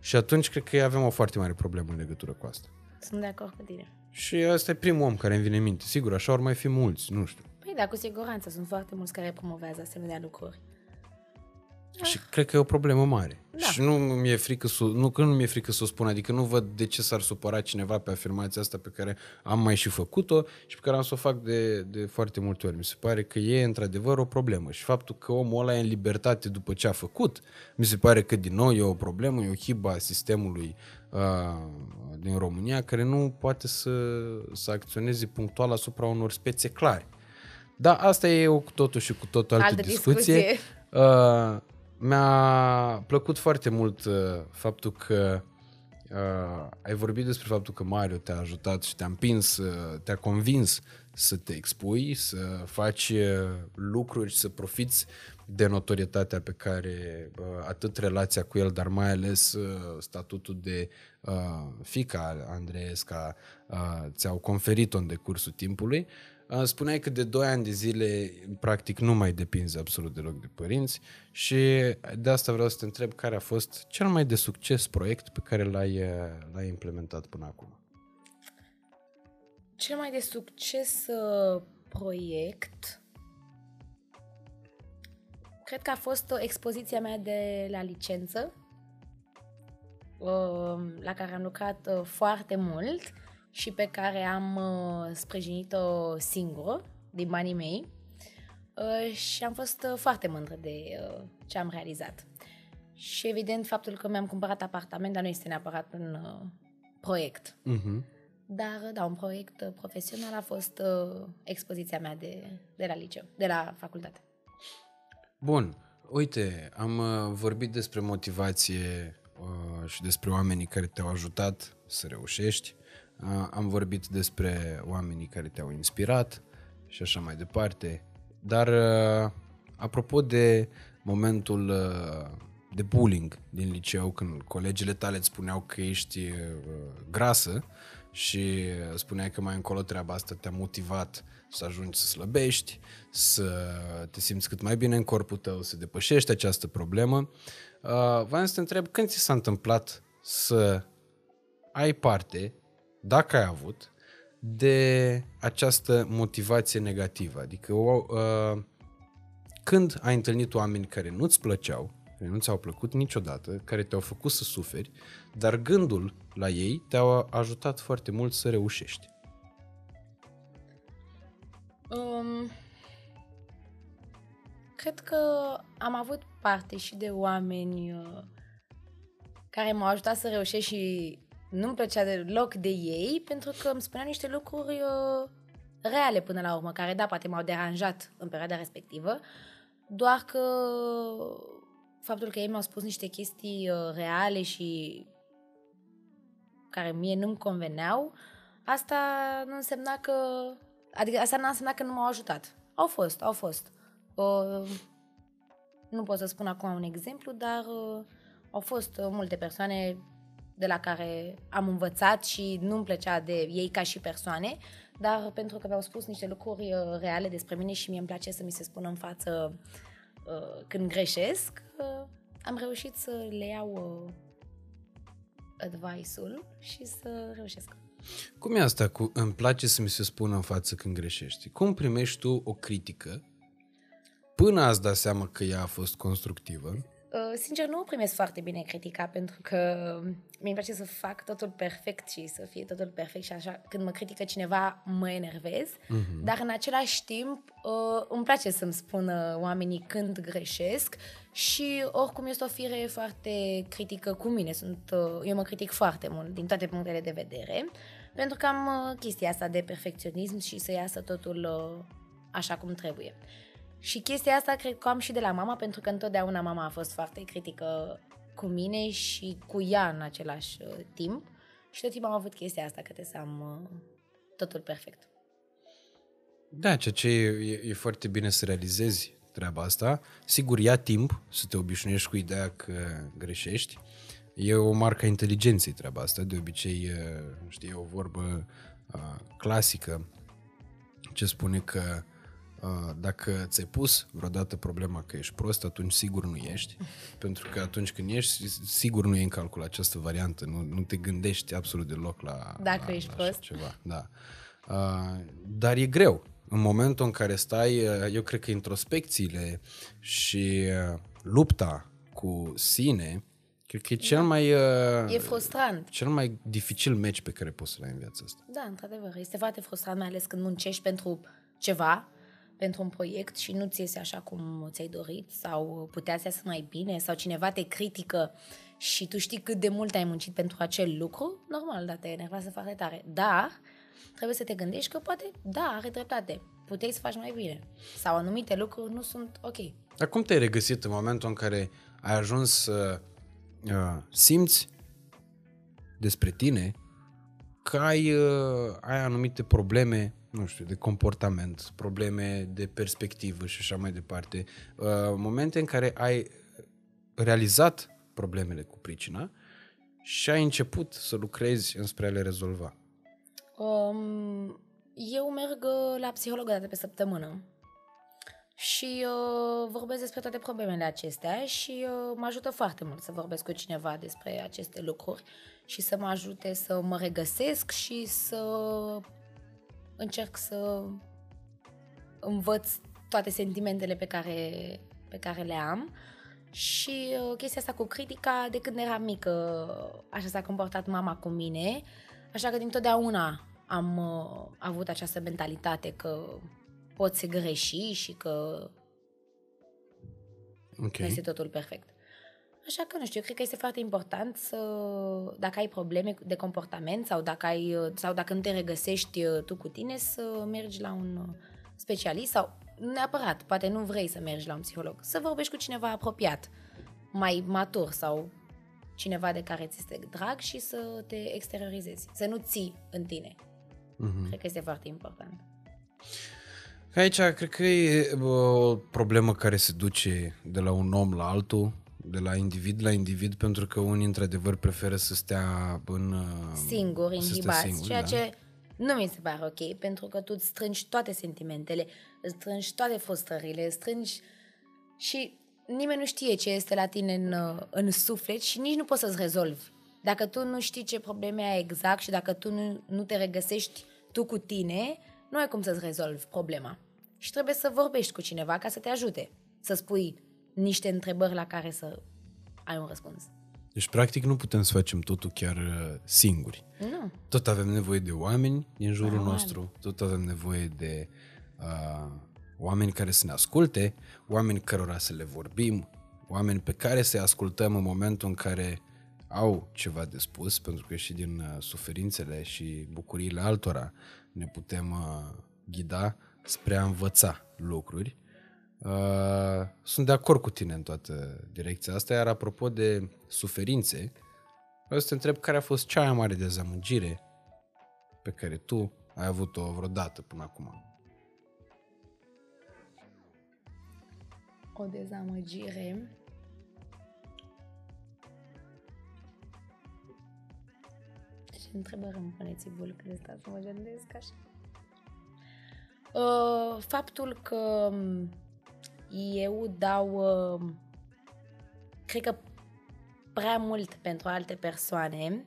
Și atunci cred că avem o foarte mare problemă în legătură cu asta. Sunt de acord cu tine. Și ăsta e primul om care îmi vine în minte. Sigur, așa ori mai fi mulți, nu știu. Păi da, cu siguranță. Sunt foarte mulți care promovează asemenea lucruri. Și cred că e o problemă mare. Da. Și nu mi-e frică să, nu că nu mi-e frică să o spun, adică nu văd de ce s-ar supăra cineva pe afirmația asta pe care am mai și făcut-o și pe care am să o fac de, de foarte multe ori. Mi se pare că e într-adevăr o problemă și faptul că omul ăla e în libertate după ce a făcut, mi se pare că din nou e o problemă, e o hibă a sistemului uh, din România care nu poate să, să acționeze punctual asupra unor spețe clare. Da, asta e o cu totul și cu totul altă, Altă discuție. discuție. Uh, mi-a plăcut foarte mult uh, faptul că uh, ai vorbit despre faptul că Mario te-a ajutat și te-a împins, uh, te-a convins să te expui, să faci uh, lucruri și să profiți de notorietatea pe care uh, atât relația cu el, dar mai ales uh, statutul de uh, fica Andreesca uh, ți-au conferit-o în decursul timpului. Uh, Spuneai că de 2 ani de zile, practic, nu mai depinzi absolut deloc de părinți și de asta vreau să te întreb care a fost cel mai de succes proiect pe care l-ai, uh, l-ai implementat până acum. Cel mai de succes uh, proiect cred că a fost uh, expoziția mea de la licență uh, la care am lucrat uh, foarte mult și pe care am uh, sprijinit-o singură din banii mei uh, și am fost uh, foarte mândră de uh, ce am realizat. Și evident faptul că mi-am cumpărat apartament, dar nu este neapărat un uh, proiect. Uh-huh. Dar, da, un proiect uh, profesional a fost uh, expoziția mea de, de la liceu, de la facultate. Bun, uite, am uh, vorbit despre motivație uh, și despre oamenii care te-au ajutat să reușești. Uh, am vorbit despre oamenii care te-au inspirat și așa mai departe. Dar, uh, apropo de momentul uh, de bullying din liceu, când colegele tale îți spuneau că ești uh, grasă și spuneai că mai încolo treaba asta te-a motivat să ajungi să slăbești, să te simți cât mai bine în corpul tău, să depășești această problemă. Uh, vreau să te întreb când ți s-a întâmplat să ai parte, dacă ai avut, de această motivație negativă. Adică o, uh, când ai întâlnit oameni care nu-ți plăceau, care nu ți-au plăcut niciodată, care te-au făcut să suferi, dar gândul la ei te-a ajutat foarte mult să reușești. Um, cred că am avut parte și de oameni uh, care m-au ajutat să reușesc și nu-mi plăcea deloc de ei pentru că îmi spunea niște lucruri uh, reale până la urmă, care da, poate m-au deranjat în perioada respectivă, doar că faptul că ei mi-au spus niște chestii uh, reale și care mie nu-mi conveneau, asta nu însemna că... Adică asta nu însemna că nu m-au ajutat. Au fost, au fost. Uh, nu pot să spun acum un exemplu, dar uh, au fost uh, multe persoane de la care am învățat și nu-mi plăcea de ei ca și persoane, dar pentru că mi-au spus niște lucruri uh, reale despre mine și mie îmi place să mi se spună în față uh, când greșesc, uh, am reușit să le iau uh, advice-ul și să reușesc. Cum e asta cu îmi place să mi se spună în față când greșești? Cum primești tu o critică până ați dat seama că ea a fost constructivă? Uh, sincer, nu o primesc foarte bine critica pentru că mi-e place să fac totul perfect și să fie totul perfect și așa, când mă critică cineva, mă enervez, uh-huh. dar în același timp uh, îmi place să-mi spună oamenii când greșesc și oricum este o fire foarte critică cu mine. Sunt, uh, eu mă critic foarte mult din toate punctele de vedere pentru că am chestia asta de perfecționism și să iasă totul așa cum trebuie. Și chestia asta cred că am și de la mama, pentru că întotdeauna mama a fost foarte critică cu mine și cu ea în același uh, timp. Și tot timpul am avut chestia asta, că trebuie să am uh, totul perfect. Da, ceea ce e, e foarte bine să realizezi treaba asta. Sigur, ia timp să te obișnuiești cu ideea că greșești. E o marcă inteligenței treaba asta. De obicei, știi, e o vorbă uh, clasică ce spune că dacă ți-ai pus vreodată problema că ești prost, atunci sigur nu ești, pentru că atunci când ești, sigur nu e în calcul această variantă, nu, nu te gândești absolut deloc la, dacă la, ești la prost. ceva. Da. Uh, dar e greu. În momentul în care stai, eu cred că introspecțiile și lupta cu sine, cred că e cel da. mai... E frustrant. Cel mai dificil meci pe care poți să-l ai în viața asta. Da, într-adevăr. Este foarte frustrant, mai ales când muncești pentru ceva pentru un proiect și nu ți iese așa cum ți-ai dorit sau putea să iasă mai bine sau cineva te critică și tu știi cât de mult ai muncit pentru acel lucru, normal, da, te enervează foarte tare. Dar trebuie să te gândești că poate, da, are dreptate, puteai să faci mai bine. Sau anumite lucruri nu sunt ok. Dar cum te-ai regăsit în momentul în care ai ajuns să uh, simți despre tine că ai, uh, ai anumite probleme nu știu, de comportament, probleme de perspectivă și așa mai departe, uh, momente în care ai realizat problemele cu pricina și ai început să lucrezi înspre a le rezolva? Um, eu merg uh, la psiholog o dată pe săptămână și uh, vorbesc despre toate problemele acestea și uh, mă ajută foarte mult să vorbesc cu cineva despre aceste lucruri și să mă ajute să mă regăsesc și să încerc să învăț toate sentimentele pe care, pe care le am și uh, chestia asta cu critica, de când eram mică, așa s-a comportat mama cu mine, așa că dintotdeauna am uh, avut această mentalitate că pot să greși și că okay. nu este totul perfect. Așa că, nu știu, eu cred că este foarte important să, dacă ai probleme de comportament sau dacă, ai, sau dacă nu te regăsești uh, tu cu tine, să mergi la un uh, specialist sau neapărat, poate nu vrei să mergi la un psiholog, să vorbești cu cineva apropiat, mai matur sau cineva de care ți este drag și să te exteriorizezi, să nu ții în tine. Mm-hmm. Cred că este foarte important. Aici cred că e o problemă care se duce de la un om la altul de la individ la individ, pentru că unii, într-adevăr, preferă să stea în... Uh, Singuri, inhibați, singur, ceea da. ce nu mi se pare ok, pentru că tu îți strângi toate sentimentele, îți strângi toate frustrările, îți strângi și nimeni nu știe ce este la tine în, uh, în suflet și nici nu poți să-ți rezolvi. Dacă tu nu știi ce probleme ai exact și dacă tu nu, nu te regăsești tu cu tine, nu ai cum să-ți rezolvi problema. Și trebuie să vorbești cu cineva ca să te ajute. Să spui, niște întrebări la care să ai un răspuns. Deci, practic, nu putem să facem totul chiar uh, singuri. Nu. Tot avem nevoie de oameni din jurul da, nostru, tot avem nevoie de uh, oameni care să ne asculte, oameni cărora să le vorbim, oameni pe care să-i ascultăm în momentul în care au ceva de spus, pentru că și din uh, suferințele și bucuriile altora ne putem uh, ghida spre a învăța lucruri. Uh, sunt de acord cu tine în toată direcția asta, iar apropo de suferințe, vreau să te întreb care a fost cea mai mare dezamăgire pe care tu ai avut-o vreodată până acum. O dezamăgire. Ce întrebări îmi puneți voi când stați să mă gândesc așa? Uh, faptul că eu dau, uh, cred că prea mult pentru alte persoane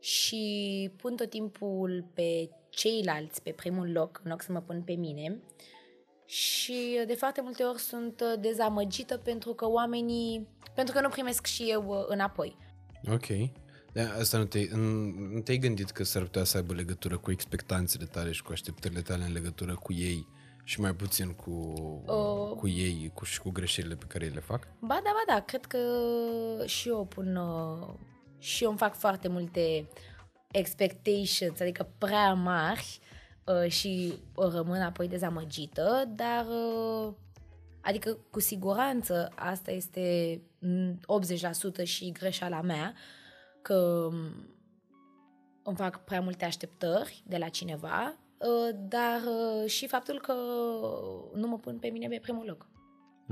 și pun tot timpul pe ceilalți pe primul loc, în loc să mă pun pe mine. Și de foarte multe ori sunt dezamăgită pentru că oamenii, pentru că nu primesc și eu înapoi. Ok. De asta nu te, nu te-ai gândit că s-ar putea să aibă legătură cu expectanțele tale și cu așteptările tale în legătură cu ei și mai puțin cu, uh, cu ei cu, și cu greșelile pe care ei le fac? Ba da, ba da, cred că și eu pun uh, și eu îmi fac foarte multe expectations, adică prea mari uh, și rămân apoi dezamăgită, dar uh, adică cu siguranță asta este 80% și greșeala mea, că um, îmi fac prea multe așteptări de la cineva, uh, dar uh, și faptul că nu mă pun pe mine pe primul loc.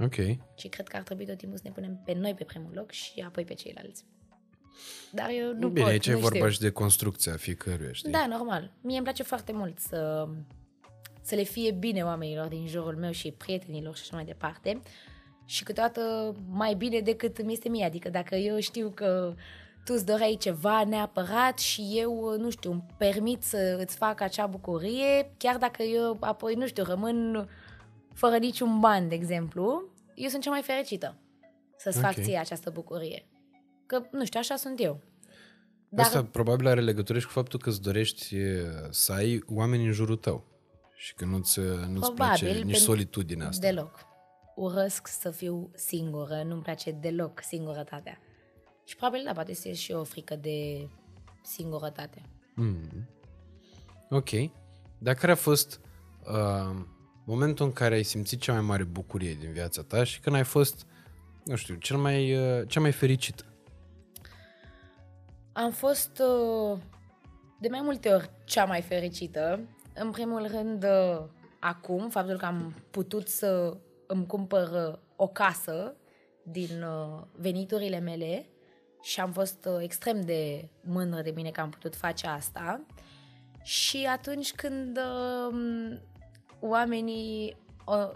Ok. Și cred că ar trebui tot timpul să ne punem pe noi pe primul loc și apoi pe ceilalți. Dar eu nu Bine, pot, aici nu e vorba știu. și de construcția fiecăruia, știi? Da, normal. Mie îmi place foarte mult să, să le fie bine oamenilor din jurul meu și prietenilor și așa mai departe. Și câteodată mai bine decât mi este mie. Adică dacă eu știu că tu îți doreai ceva neapărat și eu, nu știu, îmi permit să îți fac acea bucurie, chiar dacă eu apoi, nu știu, rămân fără niciun ban, de exemplu, eu sunt cea mai fericită să-ți Ok. fac ție această bucurie. Că, nu știu, așa sunt eu. Dar... Asta probabil are legătură și cu faptul că îți dorești e, să ai oameni în jurul tău și că nu-ți, nu-ți Probabil, place nici pentru- solitudinea asta. Deloc. Urăsc să fiu singură, nu-mi place deloc singurătatea. Și probabil, da, poate este și o frică de singurătate. Mm. Ok. Dar care a fost uh, momentul în care ai simțit cea mai mare bucurie din viața ta și când ai fost, nu știu, cel mai, uh, cea mai fericită? Am fost uh, de mai multe ori cea mai fericită. În primul rând, uh, acum, faptul că am putut să îmi cumpăr uh, o casă din uh, veniturile mele și am fost uh, extrem de mândră de mine că am putut face asta. Și atunci când uh, oamenii, uh,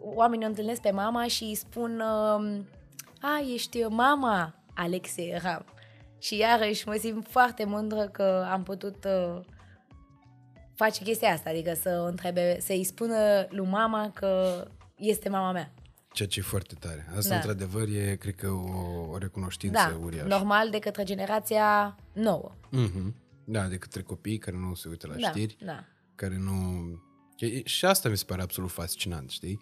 oamenii o întâlnesc pe mama și îi spun uh, A, ești mama Alexei Ram. Și iarăși mă simt foarte mândră că am putut uh, face chestia asta, adică să o întrebe, să-i spună lui mama că este mama mea. Ceea ce e foarte tare. Asta, Da. într-adevăr, e, cred că, o, o recunoștință Da, uriașă. normal de către generația nouă. Mhm. Da, de către copiii care nu se uită la Da, știri, da. care nu... E- Și asta mi se pare absolut fascinant, știi?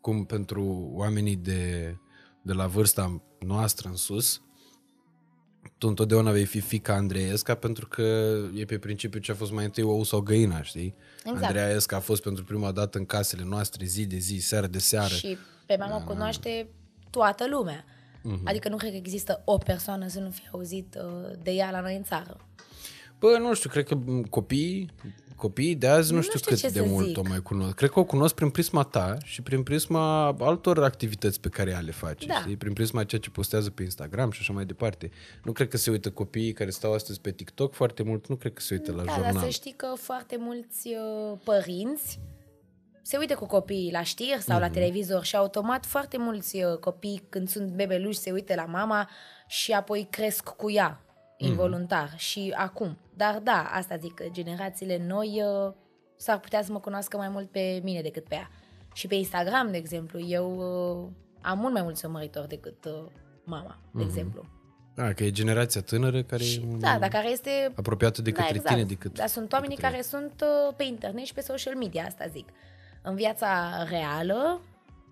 Cum pentru oamenii de, de la vârsta noastră în sus, tu întotdeauna vei fi fica Andreesca pentru că e pe principiu ce a fost mai întâi ou sau găina, știi? Exact. Andreea Esca a fost pentru prima dată în casele noastre zi de zi, seară de seară. Și pe mama o cunoaște toată lumea. Mhm. Adică nu cred că există o persoană să nu fie auzit uh, de ea la noi în țară. Bă, nu știu, cred că m, copiii, copiii de azi nu, Nu știu, știu cât ce de să mult zic. o mai cunosc. Cred că o cunosc prin prisma ta și prin prisma altor activități pe care ea le face, Da. știi? Prin prisma ceea ce postează pe Instagram și așa mai departe. Nu cred că se uită copiii care stau astăzi pe TikTok foarte mult, nu cred că se uită la Da, jurnal. dar să știi că foarte mulți uh, părinți se uită cu copiii la știri sau Mhm. la televizor și automat foarte mulți uh, copii când sunt bebeluși se uită la mama și apoi cresc cu ea Mhm. involuntar și acum. Dar da, asta zic, că generațiile noi uh, s-ar putea să mă cunoască mai mult pe mine decât pe ea. Și pe Instagram, de exemplu, eu uh, am mult mai mulți urmăritori decât uh, mama, de exemplu. Da, că e generația tânără care Și, e da, dar care este apropiată de către tine decât... dar sunt oamenii decât care sunt uh, pe internet și pe social media, asta zic. În viața reală,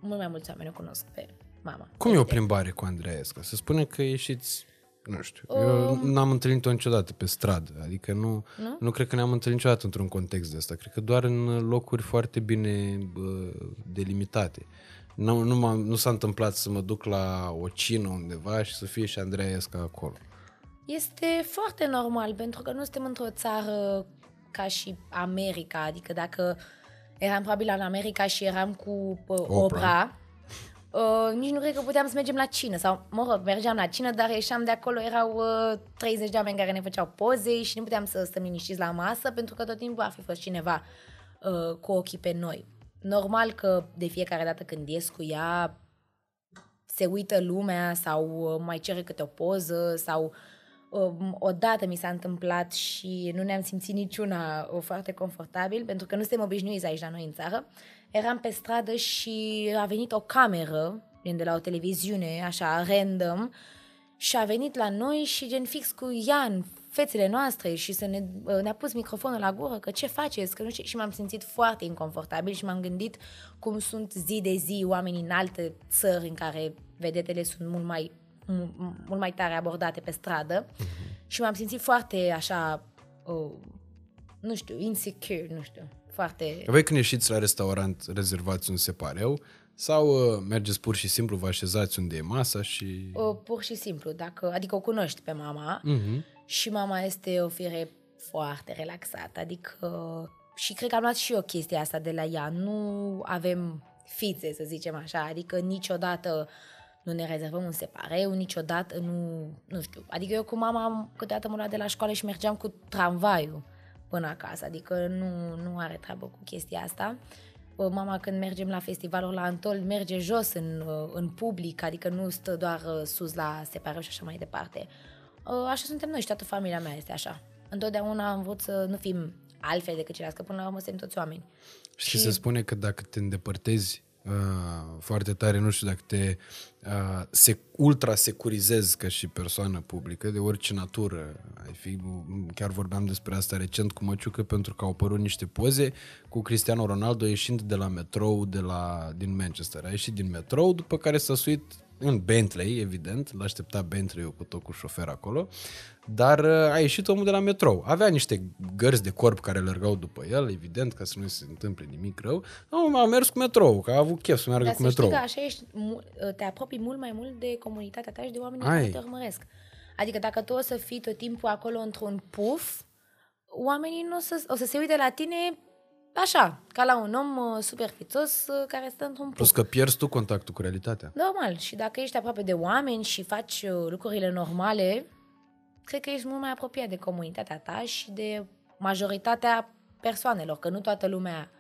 mult mai mulți oameni o cunosc pe mama. Cum e o plimbare cu Andreea Esca? Să spune că ieșiți Nu știu. Eu Um. n-am întâlnit-o niciodată pe stradă. Adică nu, Nu? nu cred că ne-am întâlnit niciodată într-un context de asta. Cred că doar în locuri foarte bine bă, delimitate. Nu, nu, m-am, nu s-a întâmplat să mă duc la o cină undeva și să fie și Andreea Esca acolo. Este foarte normal, pentru că nu suntem într-o țară ca și America, adică dacă eram probabil în America și eram cu uh, Oprah. Oprah, uh, nici nu cred că puteam să mergem la cină, sau, mă rog, mergeam la cină, dar ieșeam de acolo, erau uh, 30 de oameni care ne făceau poze și nu puteam să stăm liniștiți la masă, pentru că tot timpul ar fi fost cineva uh, cu ochii pe noi. Normal că de fiecare dată când ies cu ea, se uită lumea sau uh, mai cere câte o poză sau um, odată mi s-a întâmplat și nu ne-am simțit niciuna uh, foarte confortabil pentru că nu suntem obișnuiți aici la noi în țară. Eram pe stradă și a venit o cameră gen de la o televiziune, așa, random, și a venit la noi și gen fix cu Ian, fețele noastre și să ne, uh, ne-a pus microfonul la gură, că ce faceți, că nu știu, și m-am simțit foarte inconfortabil și m-am gândit cum sunt zi de zi oamenii în alte țări în care vedetele sunt mult mai, mu- mult mai tare abordate pe stradă. Și m-am simțit foarte așa, uh, nu știu, insecure, nu știu, foarte... Voi când ieșiți la restaurant, rezervați un separeu sau uh, mergeți pur și simplu, vă așezați unde e masa și... Uh, pur și simplu, dacă, adică o cunoști pe mama Mhm. și mama este o fire foarte relaxată, adică și cred că am luat și eu chestia asta de la ea, nu avem fițe, să zicem așa, adică niciodată nu ne rezervăm un separeu, niciodată nu, nu știu, adică eu cu mama am- câteodată mă luat de la școală și mergeam cu tramvaiul până acasă, adică nu, nu are treabă cu chestia asta. Uh, Mama când mergem la festivalul la Antol merge jos în, uh, în public, adică nu stă doar uh, sus la separeu și așa mai departe. Uh, Așa suntem noi și toată familia mea este așa. Întotdeauna am vrut să nu fim altfel decât ceilalți, că până la urmă suntem toți oameni. Și se spune că dacă te îndepărtezi uh, foarte tare, nu știu, dacă te uh, se, ultra-securizezi ca și persoană publică, de orice natură ai fi, chiar vorbeam despre asta recent cu Măciucă, pentru că au apărut niște poze cu Cristiano Ronaldo ieșind de la metrou de la, din Manchester. A ieșit din metrou, după care s-a suit în Bentley, evident, l-aștepta Bentley-ul cu tot cu șofer acolo, dar uh, a ieșit omul de la metrou. Avea niște gărzi de corp care alergau după el, evident, ca să nu se întâmple nimic rău. Omul a mers cu metrou, că a avut chef să meargă Dar cu să știi metrou. că așa ești, mu- te apropii mult mai mult de comunitatea ta și de oamenii Ai. care te urmăresc. Adică dacă tu o să fii tot timpul acolo într-un puf, oamenii nu o să, o să se uite la tine așa, ca la un om uh, superfițos uh, care stă într-un puf. Plus că pierzi tu contactul cu realitatea. Normal. Și dacă ești aproape de oameni și faci uh, lucrurile normale, cred că ești mult mai apropiat de comunitatea ta și de majoritatea persoanelor, că nu toată lumea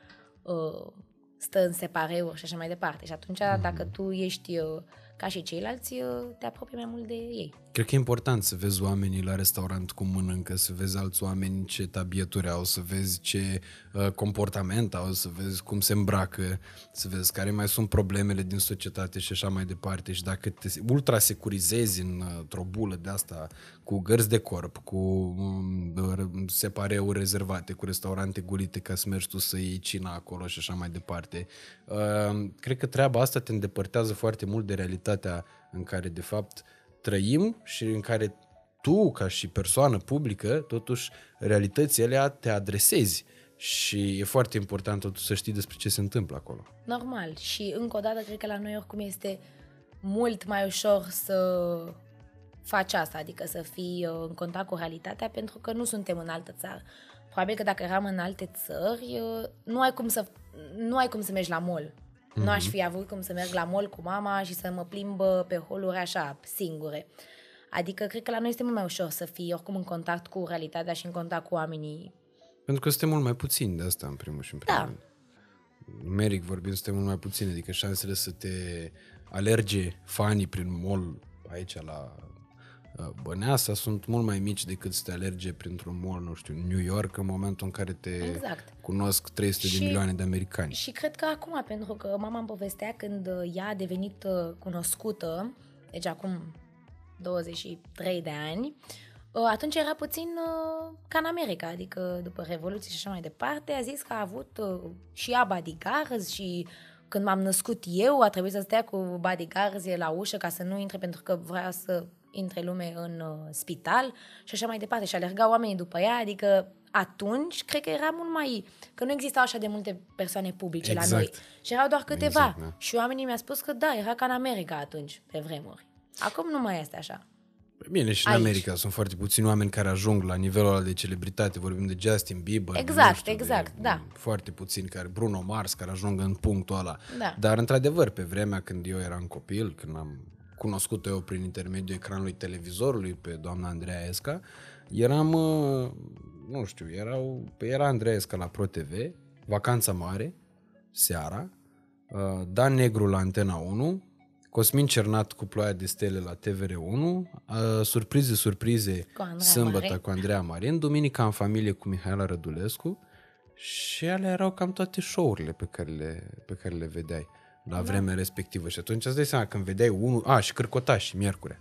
uh, stă în separeuri și așa mai departe. Și atunci, dacă tu ești uh, ca și ceilalți, uh, te apropii mai mult de ei. Cred că e important să vezi oamenii la restaurant cum mănâncă, să vezi alți oameni ce tabieturi au, să vezi ce uh, comportament au, să vezi cum se îmbracă, să vezi care mai sunt problemele din societate și așa mai departe. Și dacă te ultra-securizezi în, uh, într-o bulă de asta cu gărzi de corp, cu um, separeuri rezervate, cu restaurante gulite ca să mergi tu să iei cina acolo și așa mai departe, uh, cred că treaba asta te îndepărtează foarte mult de realitatea în care, de fapt, trăim și în care tu, ca și persoană publică, totuși realității alea te adresezi și e foarte important totuși să știi despre ce se întâmplă acolo. Normal. Și încă o dată, cred că la noi oricum este mult mai ușor să faci asta, adică să fii uh, în contact cu realitatea, pentru că nu suntem în altă țară. Probabil că dacă eram în alte țări, uh, nu ai cum să, nu ai cum să mergi la mall. Mm-hmm. Nu aș fi avut cum să merg la mall cu mama și să mă plimb uh, pe holuri așa, singure. Adică cred că la noi este mult mai ușor să fii oricum în contact cu realitatea și în contact cu oamenii. Pentru că suntem mult mai puțini de asta, în primul și în primul Da. rând. Numeric vorbind, suntem mult mai puțini, adică șansele să te alerge fanii prin mall aici la uh, Băneasa sunt mult mai mici decât să te alerge printr-un mall, nu știu, New York, în momentul în care te Exact. cunosc 300 Și- de milioane de americani. Și cred că acum, pentru că mama îmi povestea când uh, ea a devenit uh, cunoscută, deci acum 23 de ani, uh, atunci era puțin uh, ca în America, adică după Revoluție și așa mai departe, a zis că a avut uh, și ea bodyguards și când m-am născut eu a trebuit să stea cu bodyguards la ușă ca să nu intre pentru că vrea să intre lume în uh, spital și așa mai departe. Și alergau oamenii după ea, adică atunci cred că era mult mai... că nu existau așa de multe persoane publice Exact. la noi. Și erau doar câteva. Exact, da. Și oamenii mi-au spus că da, era ca în America atunci, pe vremuri. Acum nu mai este așa. Bine, și în Aici. America sunt foarte puțini oameni care ajung la nivelul ăla de celebritate. Vorbim de Justin Bieber. Exact, nu știu, exact, de, da. Foarte puțini care, Bruno Mars, care ajung în punctul ăla. Da. Dar, într-adevăr, pe vremea când eu eram copil, când am cunoscut-o eu prin intermediul ecranului televizorului pe doamna Andreea Esca, eram, uh, nu știu, erau, era Andreea Esca la ProTV, Vacanța Mare, seara, uh, Dan Negru la Antena 1, Cosmin Cernat cu Ploaia de Stele la TVR1, uh, surprize, surprize, Cu Andreea sâmbătă Marin. cu Andreea Marin, duminica în familie cu Mihaela Rădulescu și alea erau cam toate show-urile pe care le, pe care le vedeai la vremea respectivă. Și atunci îți dai seama, când vedeai unul, a, și Cârcotași, miercure.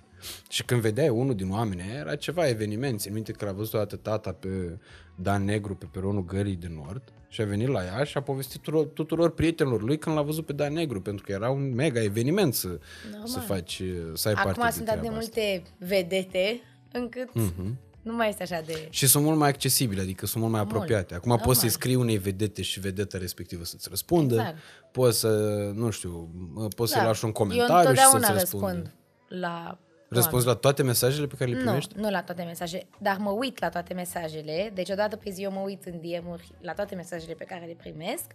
Și când vedeai unul din oameni, aia, era ceva eveniment. Țin minte că l-a văzut odată tata pe Dan Negru pe peronul Gării de Nord și a venit la ea și a povestit tuturor, tuturor prietenilor lui când l-a văzut pe Dan Negru, pentru că era un mega eveniment să, să faci, să ai parte Acum de sunt atât de treaba asta. multe vedete încât Mhm. Nu mai este așa de... Și sunt mult mai accesibile, adică sunt mult mai apropiate. Acum normal. poți să-i scrii unei vedete și vedeta respectivă să-ți răspundă. Exact. Poți să, nu știu, poți să-i lași un Da. Eu comentariu și să-ți întotdeauna răspundă. răspund la Răspunzi la toate mesajele pe care le Nu, primești? nu la toate mesajele, dar mă uit la toate mesajele. Deci odată pe zi eu mă uit în DM-uri la toate mesajele pe care le primesc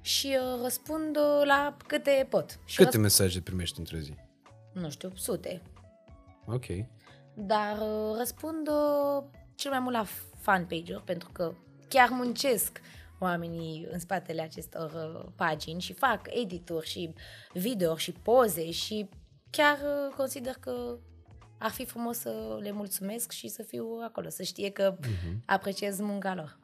și uh, răspund uh, la câte pot. Și Câte mesaje primești într-o zi? răsp- nu știu, sute. Ok. Dar uh, răspund uh, cel mai mult la fanpage-uri pentru că chiar muncesc oamenii în spatele acestor uh, pagini și fac edituri și video și poze și chiar uh, consider că ar fi frumos să le mulțumesc și să fiu acolo, să știe că Mhm. apreciez munca lor.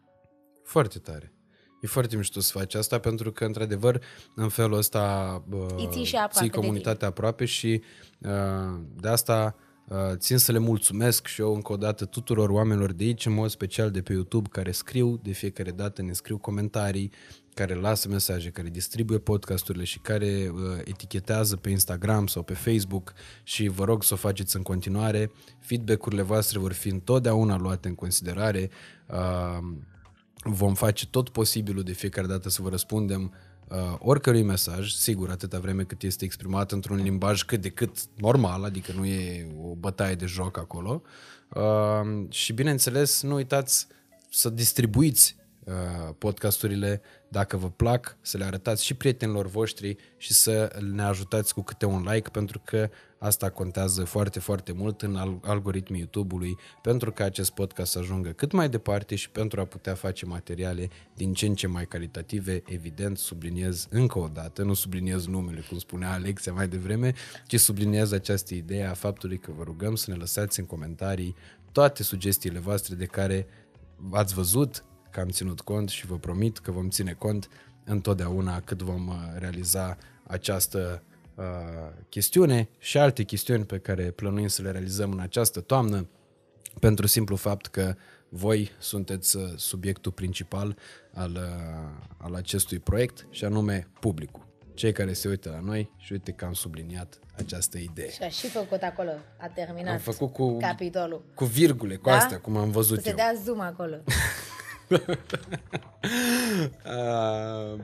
Foarte tare. E foarte mișto să faci asta pentru că, într-adevăr, în felul ăsta Îi ții și uh, aproape ții de comunitatea aproape și uh, de asta uh, țin să le mulțumesc și eu încă o dată tuturor oamenilor de aici, în mod special de pe YouTube, care scriu de fiecare dată, ne scriu comentarii, care lasă mesaje, care distribuie podcasturile și care uh, etichetează pe Instagram sau pe Facebook și vă rog să o faceți în continuare. Feedback-urile voastre vor fi întotdeauna luate în considerare. Uh, vom face tot posibilul de fiecare dată să vă răspundem uh, oricărui mesaj, sigur, atâta vreme cât este exprimat într-un limbaj cât de cât normal, adică nu e o bătaie de joc acolo. Uh, și bineînțeles, nu uitați să distribuiți uh, podcasturile dacă vă plac, să le arătați și prietenilor voștri și să ne ajutați cu câte un like pentru că asta contează foarte, foarte mult în al- algoritmii YouTube-ului pentru ca acest podcast să ajungă cât mai departe și pentru a putea face materiale din ce în ce mai calitative, evident, subliniez încă o dată, nu subliniez numele, cum spunea Alexia mai devreme, ci subliniez această idee a faptului că vă rugăm să ne lăsați în comentarii toate sugestiile voastre de care ați văzut că am ținut cont și vă promit că vom ține cont întotdeauna cât vom uh, realiza această uh, chestiune și alte chestiuni pe care plănuim să le realizăm în această toamnă pentru simplu fapt că voi sunteți uh, subiectul principal al, uh, al acestui proiect și anume publicul. Cei care se uită la noi și uite că am subliniat această idee. Și a și făcut acolo, a terminat Am făcut cu, capitolul. cu virgule, cu Da? astea, cum am văzut Să se eu. dea zoom acolo. Uh,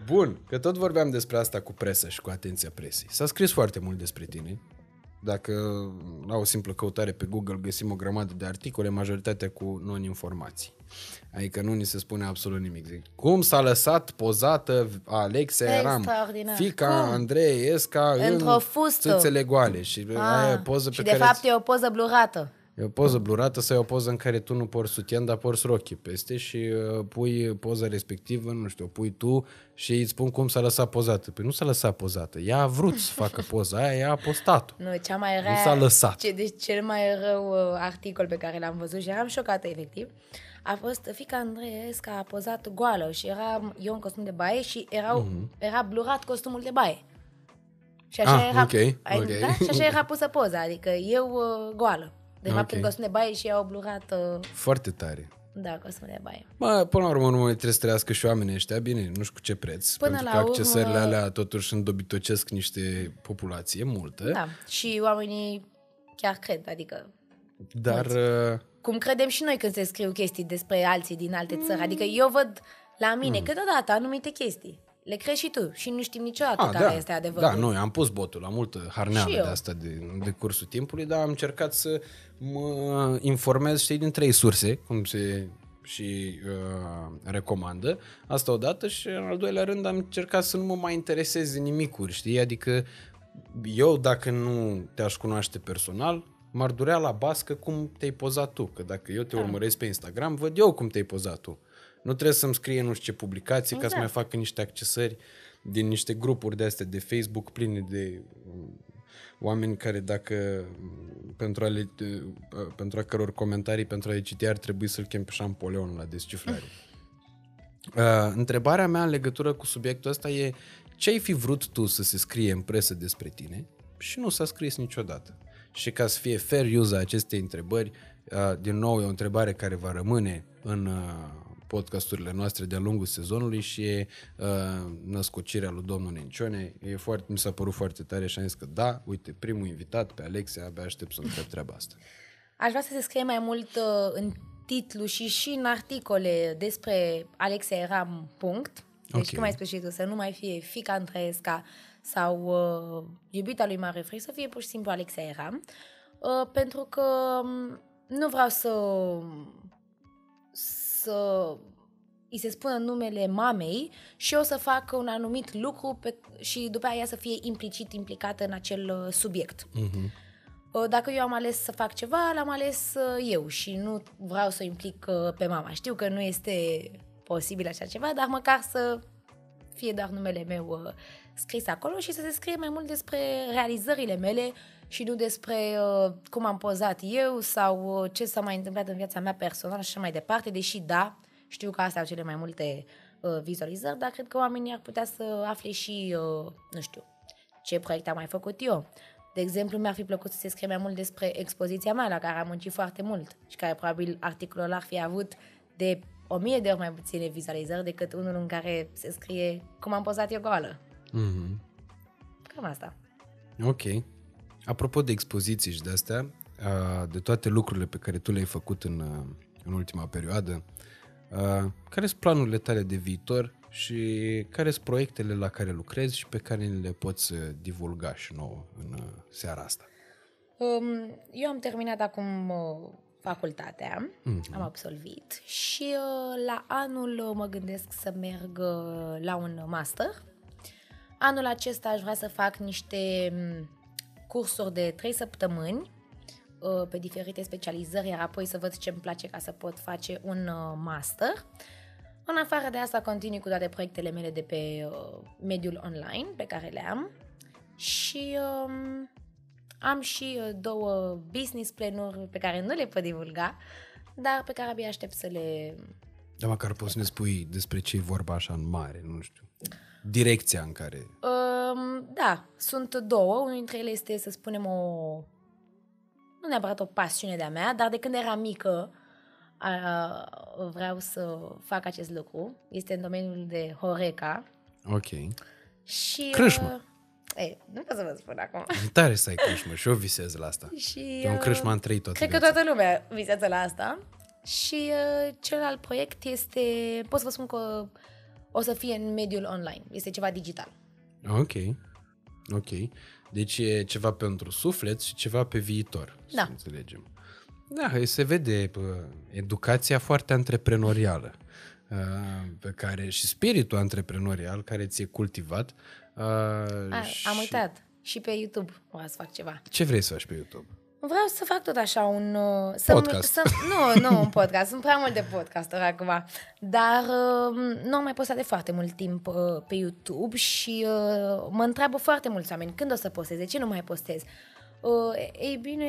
bun, că tot vorbeam despre asta cu presă și cu atenția presei. S-a scris foarte mult despre tine. Dacă la o simplă căutare pe Google găsim o grămadă de articole, majoritatea cu non-informații. Adică nu ni se spune absolut nimic. Zic, cum s-a lăsat pozată Alexia Eram, Extraordinar. fica Cum? Andrei Esca Într-o în fustă. țâțele goale. Și aia e o poză și pe de care fapt e o poză blurată. E o poză blurată sau e o poză în care tu nu porți sutien, dar porți rochie peste și uh, pui poza respectivă, nu știu, o pui tu și îți spun cum s-a lăsat pozată. Păi nu s-a lăsat pozată, ea a vrut să facă poza aia, ea a postat-o. Nu, cea mai rea... Nu s-a lăsat. Ce, deci cel mai rău uh, articol pe care l-am văzut și eram șocată, efectiv, a fost fica Andreesca a pozat goală și era eu în costum de baie și erau, era blurat costumul de baie. Și așa Mhm. Ah, era, ok, ai, ok. Da? Și așa era pusă poza, adică eu uh, goală. De fapt, Ok. în costum de baie și ea au blurat, uh, Foarte tare. da, costum de baie. Bă, până la urmă, nu mai trebuie să trăiască și oamenii ăștia, bine, nu știu cu ce preț, Până pentru la că accesările urmă- alea totuși îndobitocesc niște populație multă. Da, și oamenii chiar cred, adică Dar... Uh... Cum credem și noi când se scriu chestii despre alții din alte țări. Adică eu văd la mine mm. câteodată anumite chestii. Le crezi și tu și nu știm niciodată A, care da, este adevărul. Da, noi am pus botul la multă harneală de asta de, de cursul timpului, dar am încercat să mă informez, știi, din trei surse, cum se și uh, recomandă. Asta odată și în al doilea rând am încercat să nu mă mai interesez de nimicuri, știi? Adică eu dacă nu te-aș cunoaște personal, m-ar durea la bască cum te-ai pozat tu. Că dacă eu te da. urmăresc pe Instagram, văd eu cum te-ai pozat tu. Nu trebuie să-mi scrie nu știu ce publicații exact. ca să mai facă niște accesări din niște grupuri de astea de Facebook pline de um, oameni care dacă pentru a, le, uh, pentru a căror comentarii pentru a le citi ar trebui să-l chem pe Șampoleon la descifrare. Uh, întrebarea mea în legătură cu subiectul ăsta e ce ai fi vrut tu să se scrie în presă despre tine și nu s-a scris niciodată. Și ca să fie fair use a acestei întrebări, uh, din nou e o întrebare care va rămâne în uh, podcasturile noastre de-a lungul sezonului și e uh, născocirea lui domnul Nencione. E foarte, mi s-a părut foarte tare și am zis că da, uite, primul invitat pe Alexia, abia aștept să întreb treaba asta. Aș vrea să se scrie mai mult uh, în titlu și și în articole despre Alexia Eram, punct. Deci, okay. cum ai spus și tu, să nu mai fie fica Andreesca sau uh, iubita lui Mare Free, să fie pur și simplu Alexia Eram. Uh, pentru că um, nu vreau să să îi se spună numele mamei și eu să fac un anumit lucru pe, și după aia să fie implicit implicată în acel uh, subiect. Uh-huh. Dacă eu am ales să fac ceva, l-am ales uh, eu și nu vreau să o implic uh, pe mama. Știu că nu este posibil așa ceva, dar măcar să fie doar numele meu scris acolo și să se scrie mai mult despre realizările mele și nu despre uh, cum am pozat eu sau uh, ce s-a mai întâmplat în viața mea personală și așa mai departe, deși da, știu că astea au cele mai multe uh, vizualizări, dar cred că oamenii ar putea să afle și, uh, nu știu, ce proiecte am mai făcut eu. De exemplu, mi-ar fi plăcut să se scrie mai mult despre expoziția mea, la care am muncit foarte mult și care probabil articolul ar fi avut de o mie de ori mai puține vizualizări decât unul în care se scrie cum am pozat eu goală. Mm-hmm. Cam asta. Ok. Apropo de expoziții și de astea, de toate lucrurile pe care tu le-ai făcut în, în ultima perioadă, care sunt planurile tale de viitor și care sunt proiectele la care lucrezi și pe care le poți divulga și nouă în seara asta? Um, eu am terminat acum facultatea, mm-hmm. am absolvit și la anul mă gândesc să merg la un master. Anul acesta aș vrea să fac niște cursuri de 3 săptămâni uh, pe diferite specializări, iar apoi să văd ce îmi place ca să pot face un uh, master. În afară de asta, continui cu toate proiectele mele de pe uh, mediul online pe care le am și um, am și două business planuri pe care nu le pot divulga, dar pe care abia aștept să le... Da, măcar poți să ne spui despre ce e vorba așa în mare, nu știu direcția în care... Um, da, sunt două. Unul dintre ele este, să spunem, o... Nu neapărat o pasiune de-a mea, dar de când eram mică a, vreau să fac acest lucru. Este în domeniul de Horeca. Ok. Și... Crâșmă. Uh, e, nu pot să vă spun acum. E tare să ai crâșmă și eu visez la asta. Și, eu un crâșmă am trăit toată Cred viața. că toată lumea visează la asta. Și uh, celălalt proiect este, pot să vă spun că o să fie în mediul online. Este ceva digital. Ok. Ok. Deci e ceva pentru suflet și ceva pe viitor, da. să înțelegem. Da, se vede bă, educația foarte antreprenorială pe care și spiritul antreprenorial care ți-e cultivat. A, și... Am uitat. Și pe YouTube o să fac ceva. Ce vrei să faci pe YouTube? Vreau să fac tot așa un... Uh, să podcast. Să, nu, nu un podcast, sunt prea multe podcasturi acum. Dar uh, nu am mai postat de foarte mult timp uh, pe YouTube și uh, mă întreabă foarte mulți oameni când o să postez, de ce nu mai postez? Uh, ei bine,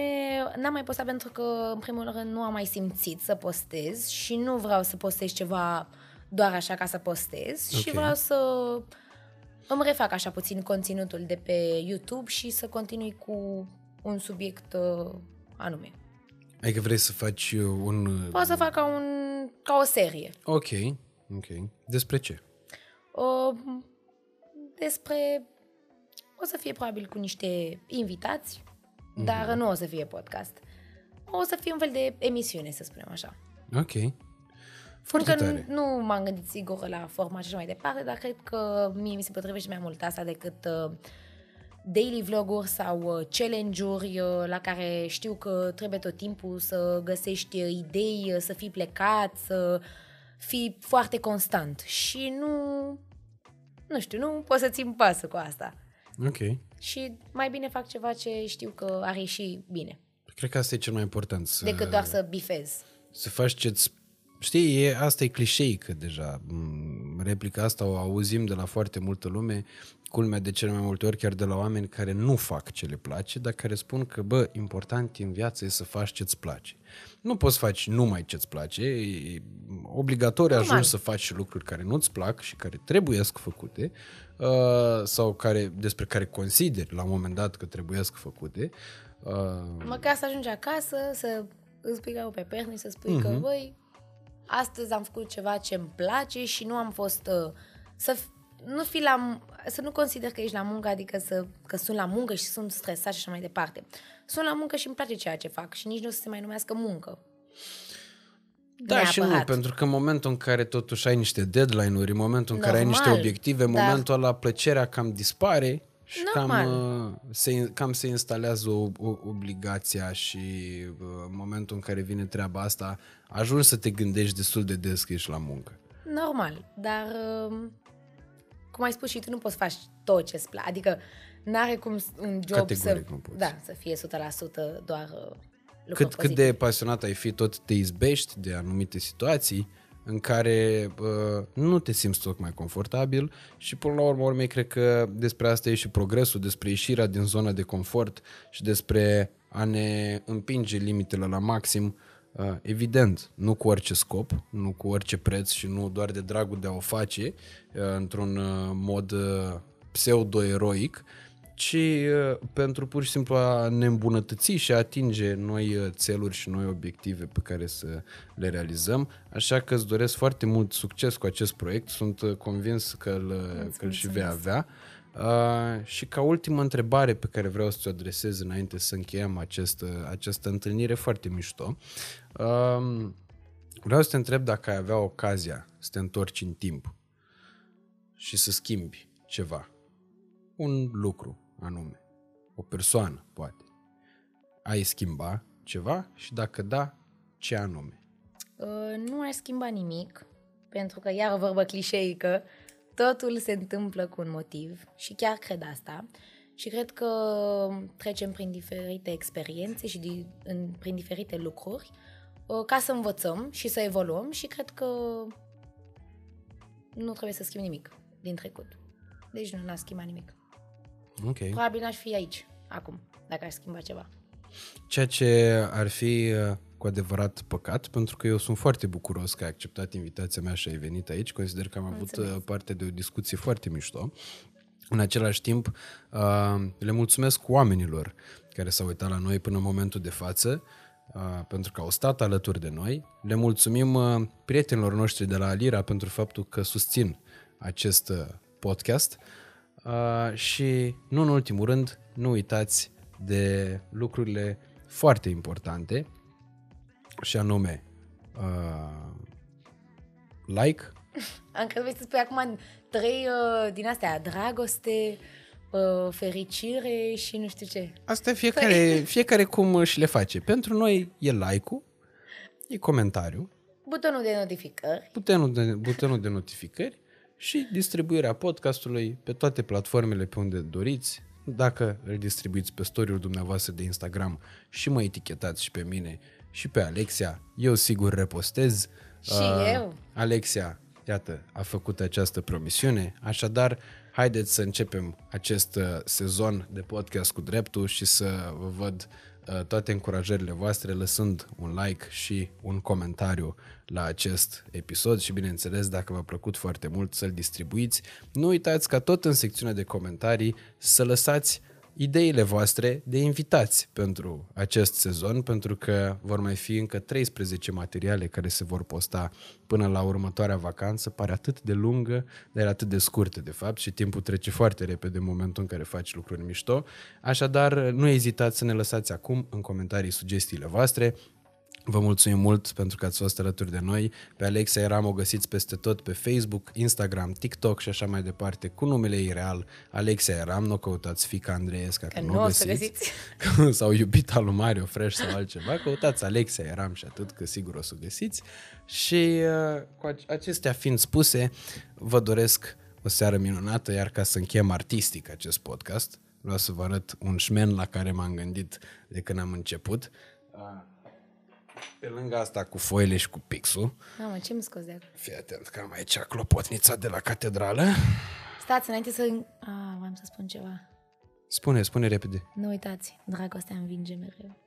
n-am mai postat pentru că, în primul rând, nu am mai simțit să postez și nu vreau să postez ceva doar așa ca să postez okay. și vreau să îmi refac așa puțin conținutul de pe YouTube și să continui cu un subiect uh, anume. Adică vrei să faci uh, un... Uh, Poți să fac ca, un, ca o serie. Ok, ok. Despre ce? Uh, despre... O să fie probabil cu niște invitați, mm-hmm. dar nu o să fie podcast. o să fie un fel de emisiune, să spunem așa. Ok. Foarte Încă tare. nu, nu m-am gândit sigur la forma și așa mai departe, dar cred că mie mi se potrivește mai mult asta decât uh, daily vloguri sau uh, challenge-uri uh, la care știu că trebuie tot timpul să găsești uh, idei, uh, să fii plecat, să fii foarte constant. Și nu, nu știu, nu pot să țin pasul cu asta. Ok. Și mai bine fac ceva ce știu că ar ieși bine, Cred că asta e cel mai important. Să, decât doar să bifez. să faci ce-ți... Știi, e, asta e clișeică deja. Mm, Replica asta o auzim de la foarte multă lume, culmea de cele mai multe ori chiar de la oameni care nu fac ce le place, dar care spun că, bă, important în viață e să faci ce-ți place. Nu poți faci numai ce-ți place, e obligatoriu Normal. ajungi să faci și lucruri care nu-ți plac și care trebuiesc făcute uh, sau care, despre care consideri la un moment dat că trebuiesc făcute. Uh, Măcar să ajungi acasă, să îți pui capul pe perne și să spui uh-huh. că, băi, astăzi am făcut ceva ce îmi place și nu am fost... Uh, să f- nu fi la... Să nu consider că ești la muncă, adică să, că sunt la muncă și sunt stresat și așa mai departe. Sunt la muncă și îmi place ceea ce fac și nici nu o să se mai numească muncă. Da și nu, Neapărat. pentru că în momentul în care totuși ai niște deadline-uri, în momentul în care ai Normal, niște obiective, în dar- momentul ăla plăcerea cam dispare și cam, Normal. uh, se, cam se instalează o, o, obligația și uh, în momentul în care vine treaba asta, ajungi să te gândești destul de des că ești la muncă. Normal, dar um, cum ai spus și tu, nu poți să faci tot ce-ți place. Adică n-are cum s- un job Categoric să, nu poți. da, să fie 100% doar uh, lucruri Cât, cât pozitive. de pasionat ai fi, tot te izbești de anumite situații în care uh, nu te simți tocmai confortabil și până la urmă urmei cred că despre asta e și progresul, despre ieșirea din zona de confort și despre a ne împinge limitele la maxim, uh, evident, nu cu orice scop, nu cu orice preț și nu doar de dragul de a o face uh, într-un uh, mod uh, pseudo-eroic, ci uh, pentru pur și simplu a ne îmbunătăți și a atinge noi uh, țeluri și noi obiective pe care să le realizăm. Așa că îți doresc foarte mult succes cu acest proiect. Sunt uh, convins că îl, uh, că îl și vei avea. Uh, și ca ultimă întrebare pe care vreau să ți-o adresez înainte să încheiem acest, uh, această întâlnire foarte mișto, uh, vreau să te întreb dacă ai avea ocazia să te întorci în timp și să schimbi ceva un lucru anume, o persoană, poate. Ai schimba ceva și dacă da, ce anume? Uh, nu aș schimba nimic, pentru că, iar o vorbă clișeică, totul se întâmplă cu un motiv și chiar cred asta. Și cred că trecem prin diferite experiențe și di- în, prin diferite lucruri uh, ca să învățăm și să evoluăm și cred că nu trebuie să schimb nimic din trecut. Deci nu n-aș schimba nimic. Ok. Probabil n-aș fi aici, acum, dacă aș schimba ceva. Ceea ce ar fi uh, cu adevărat păcat, pentru că eu sunt foarte bucuros că ai acceptat invitația mea și ai venit aici. Consider că am avut Mulțumesc. uh, parte de o discuție foarte mișto. În același timp, uh, le mulțumesc oamenilor care s-au uitat la noi până în momentul de față, uh, pentru că au stat alături de noi. Le mulțumim uh, prietenilor noștri de la Alira pentru faptul că susțin acest uh, podcast. Uh, și, nu în ultimul rând, nu uitați de lucrurile foarte importante, și anume uh, like, Am crezut că să spui acum trei uh, din astea, dragoste, uh, fericire și nu știu ce. Asta fiecare, fiecare cum și le face. Pentru noi e like-ul, e comentariu, Butonul de notificări. butonul de, butonul de notificări și distribuirea podcastului pe toate platformele pe unde doriți. Dacă îl distribuiți pe story-ul dumneavoastră de Instagram și mă etichetați și pe mine și pe Alexia, eu sigur repostez. Și Uh, eu. Alexia, iată, a făcut această promisiune, așadar, haideți să începem acest uh, sezon de podcast cu dreptul și să vă văd uh, toate încurajările voastre lăsând un like și un comentariu la acest episod și bineînțeles dacă v-a plăcut foarte mult să-l distribuiți. Nu uitați ca tot în secțiunea de comentarii să lăsați ideile voastre de invitați pentru acest sezon, pentru că vor mai fi încă 13 materiale care se vor posta până la următoarea vacanță. Pare atât de lungă, dar atât de scurtă, de fapt, și timpul trece foarte repede în momentul în care faci lucruri mișto. Așadar, nu ezitați să ne lăsați acum în comentarii sugestiile voastre. Vă mulțumim mult pentru că ați fost alături de noi. Pe Alexa Eram o găsiți peste tot pe Facebook, Instagram, TikTok și așa mai departe cu numele ei real, Alexa Eram. Nu căutați fica Andreesca, că, că nu o găsiți. găsiți. sau iubita lui Mario Fresh sau altceva. Căutați Alexa Eram și atât, că sigur o să o găsiți. Și uh, cu acestea fiind spuse, vă doresc o seară minunată, iar ca să închem artistic acest podcast, vreau să vă arăt un șmen la care m-am gândit de când am început. Uh, pe lângă asta cu foile și cu pixul. Mamă, ce mi scos de acolo? Fii atent că am aici clopotnița de la catedrală. Stați, înainte să... Ah, vreau să spun ceva. Spune, spune repede. Nu uitați, dragostea învinge mereu.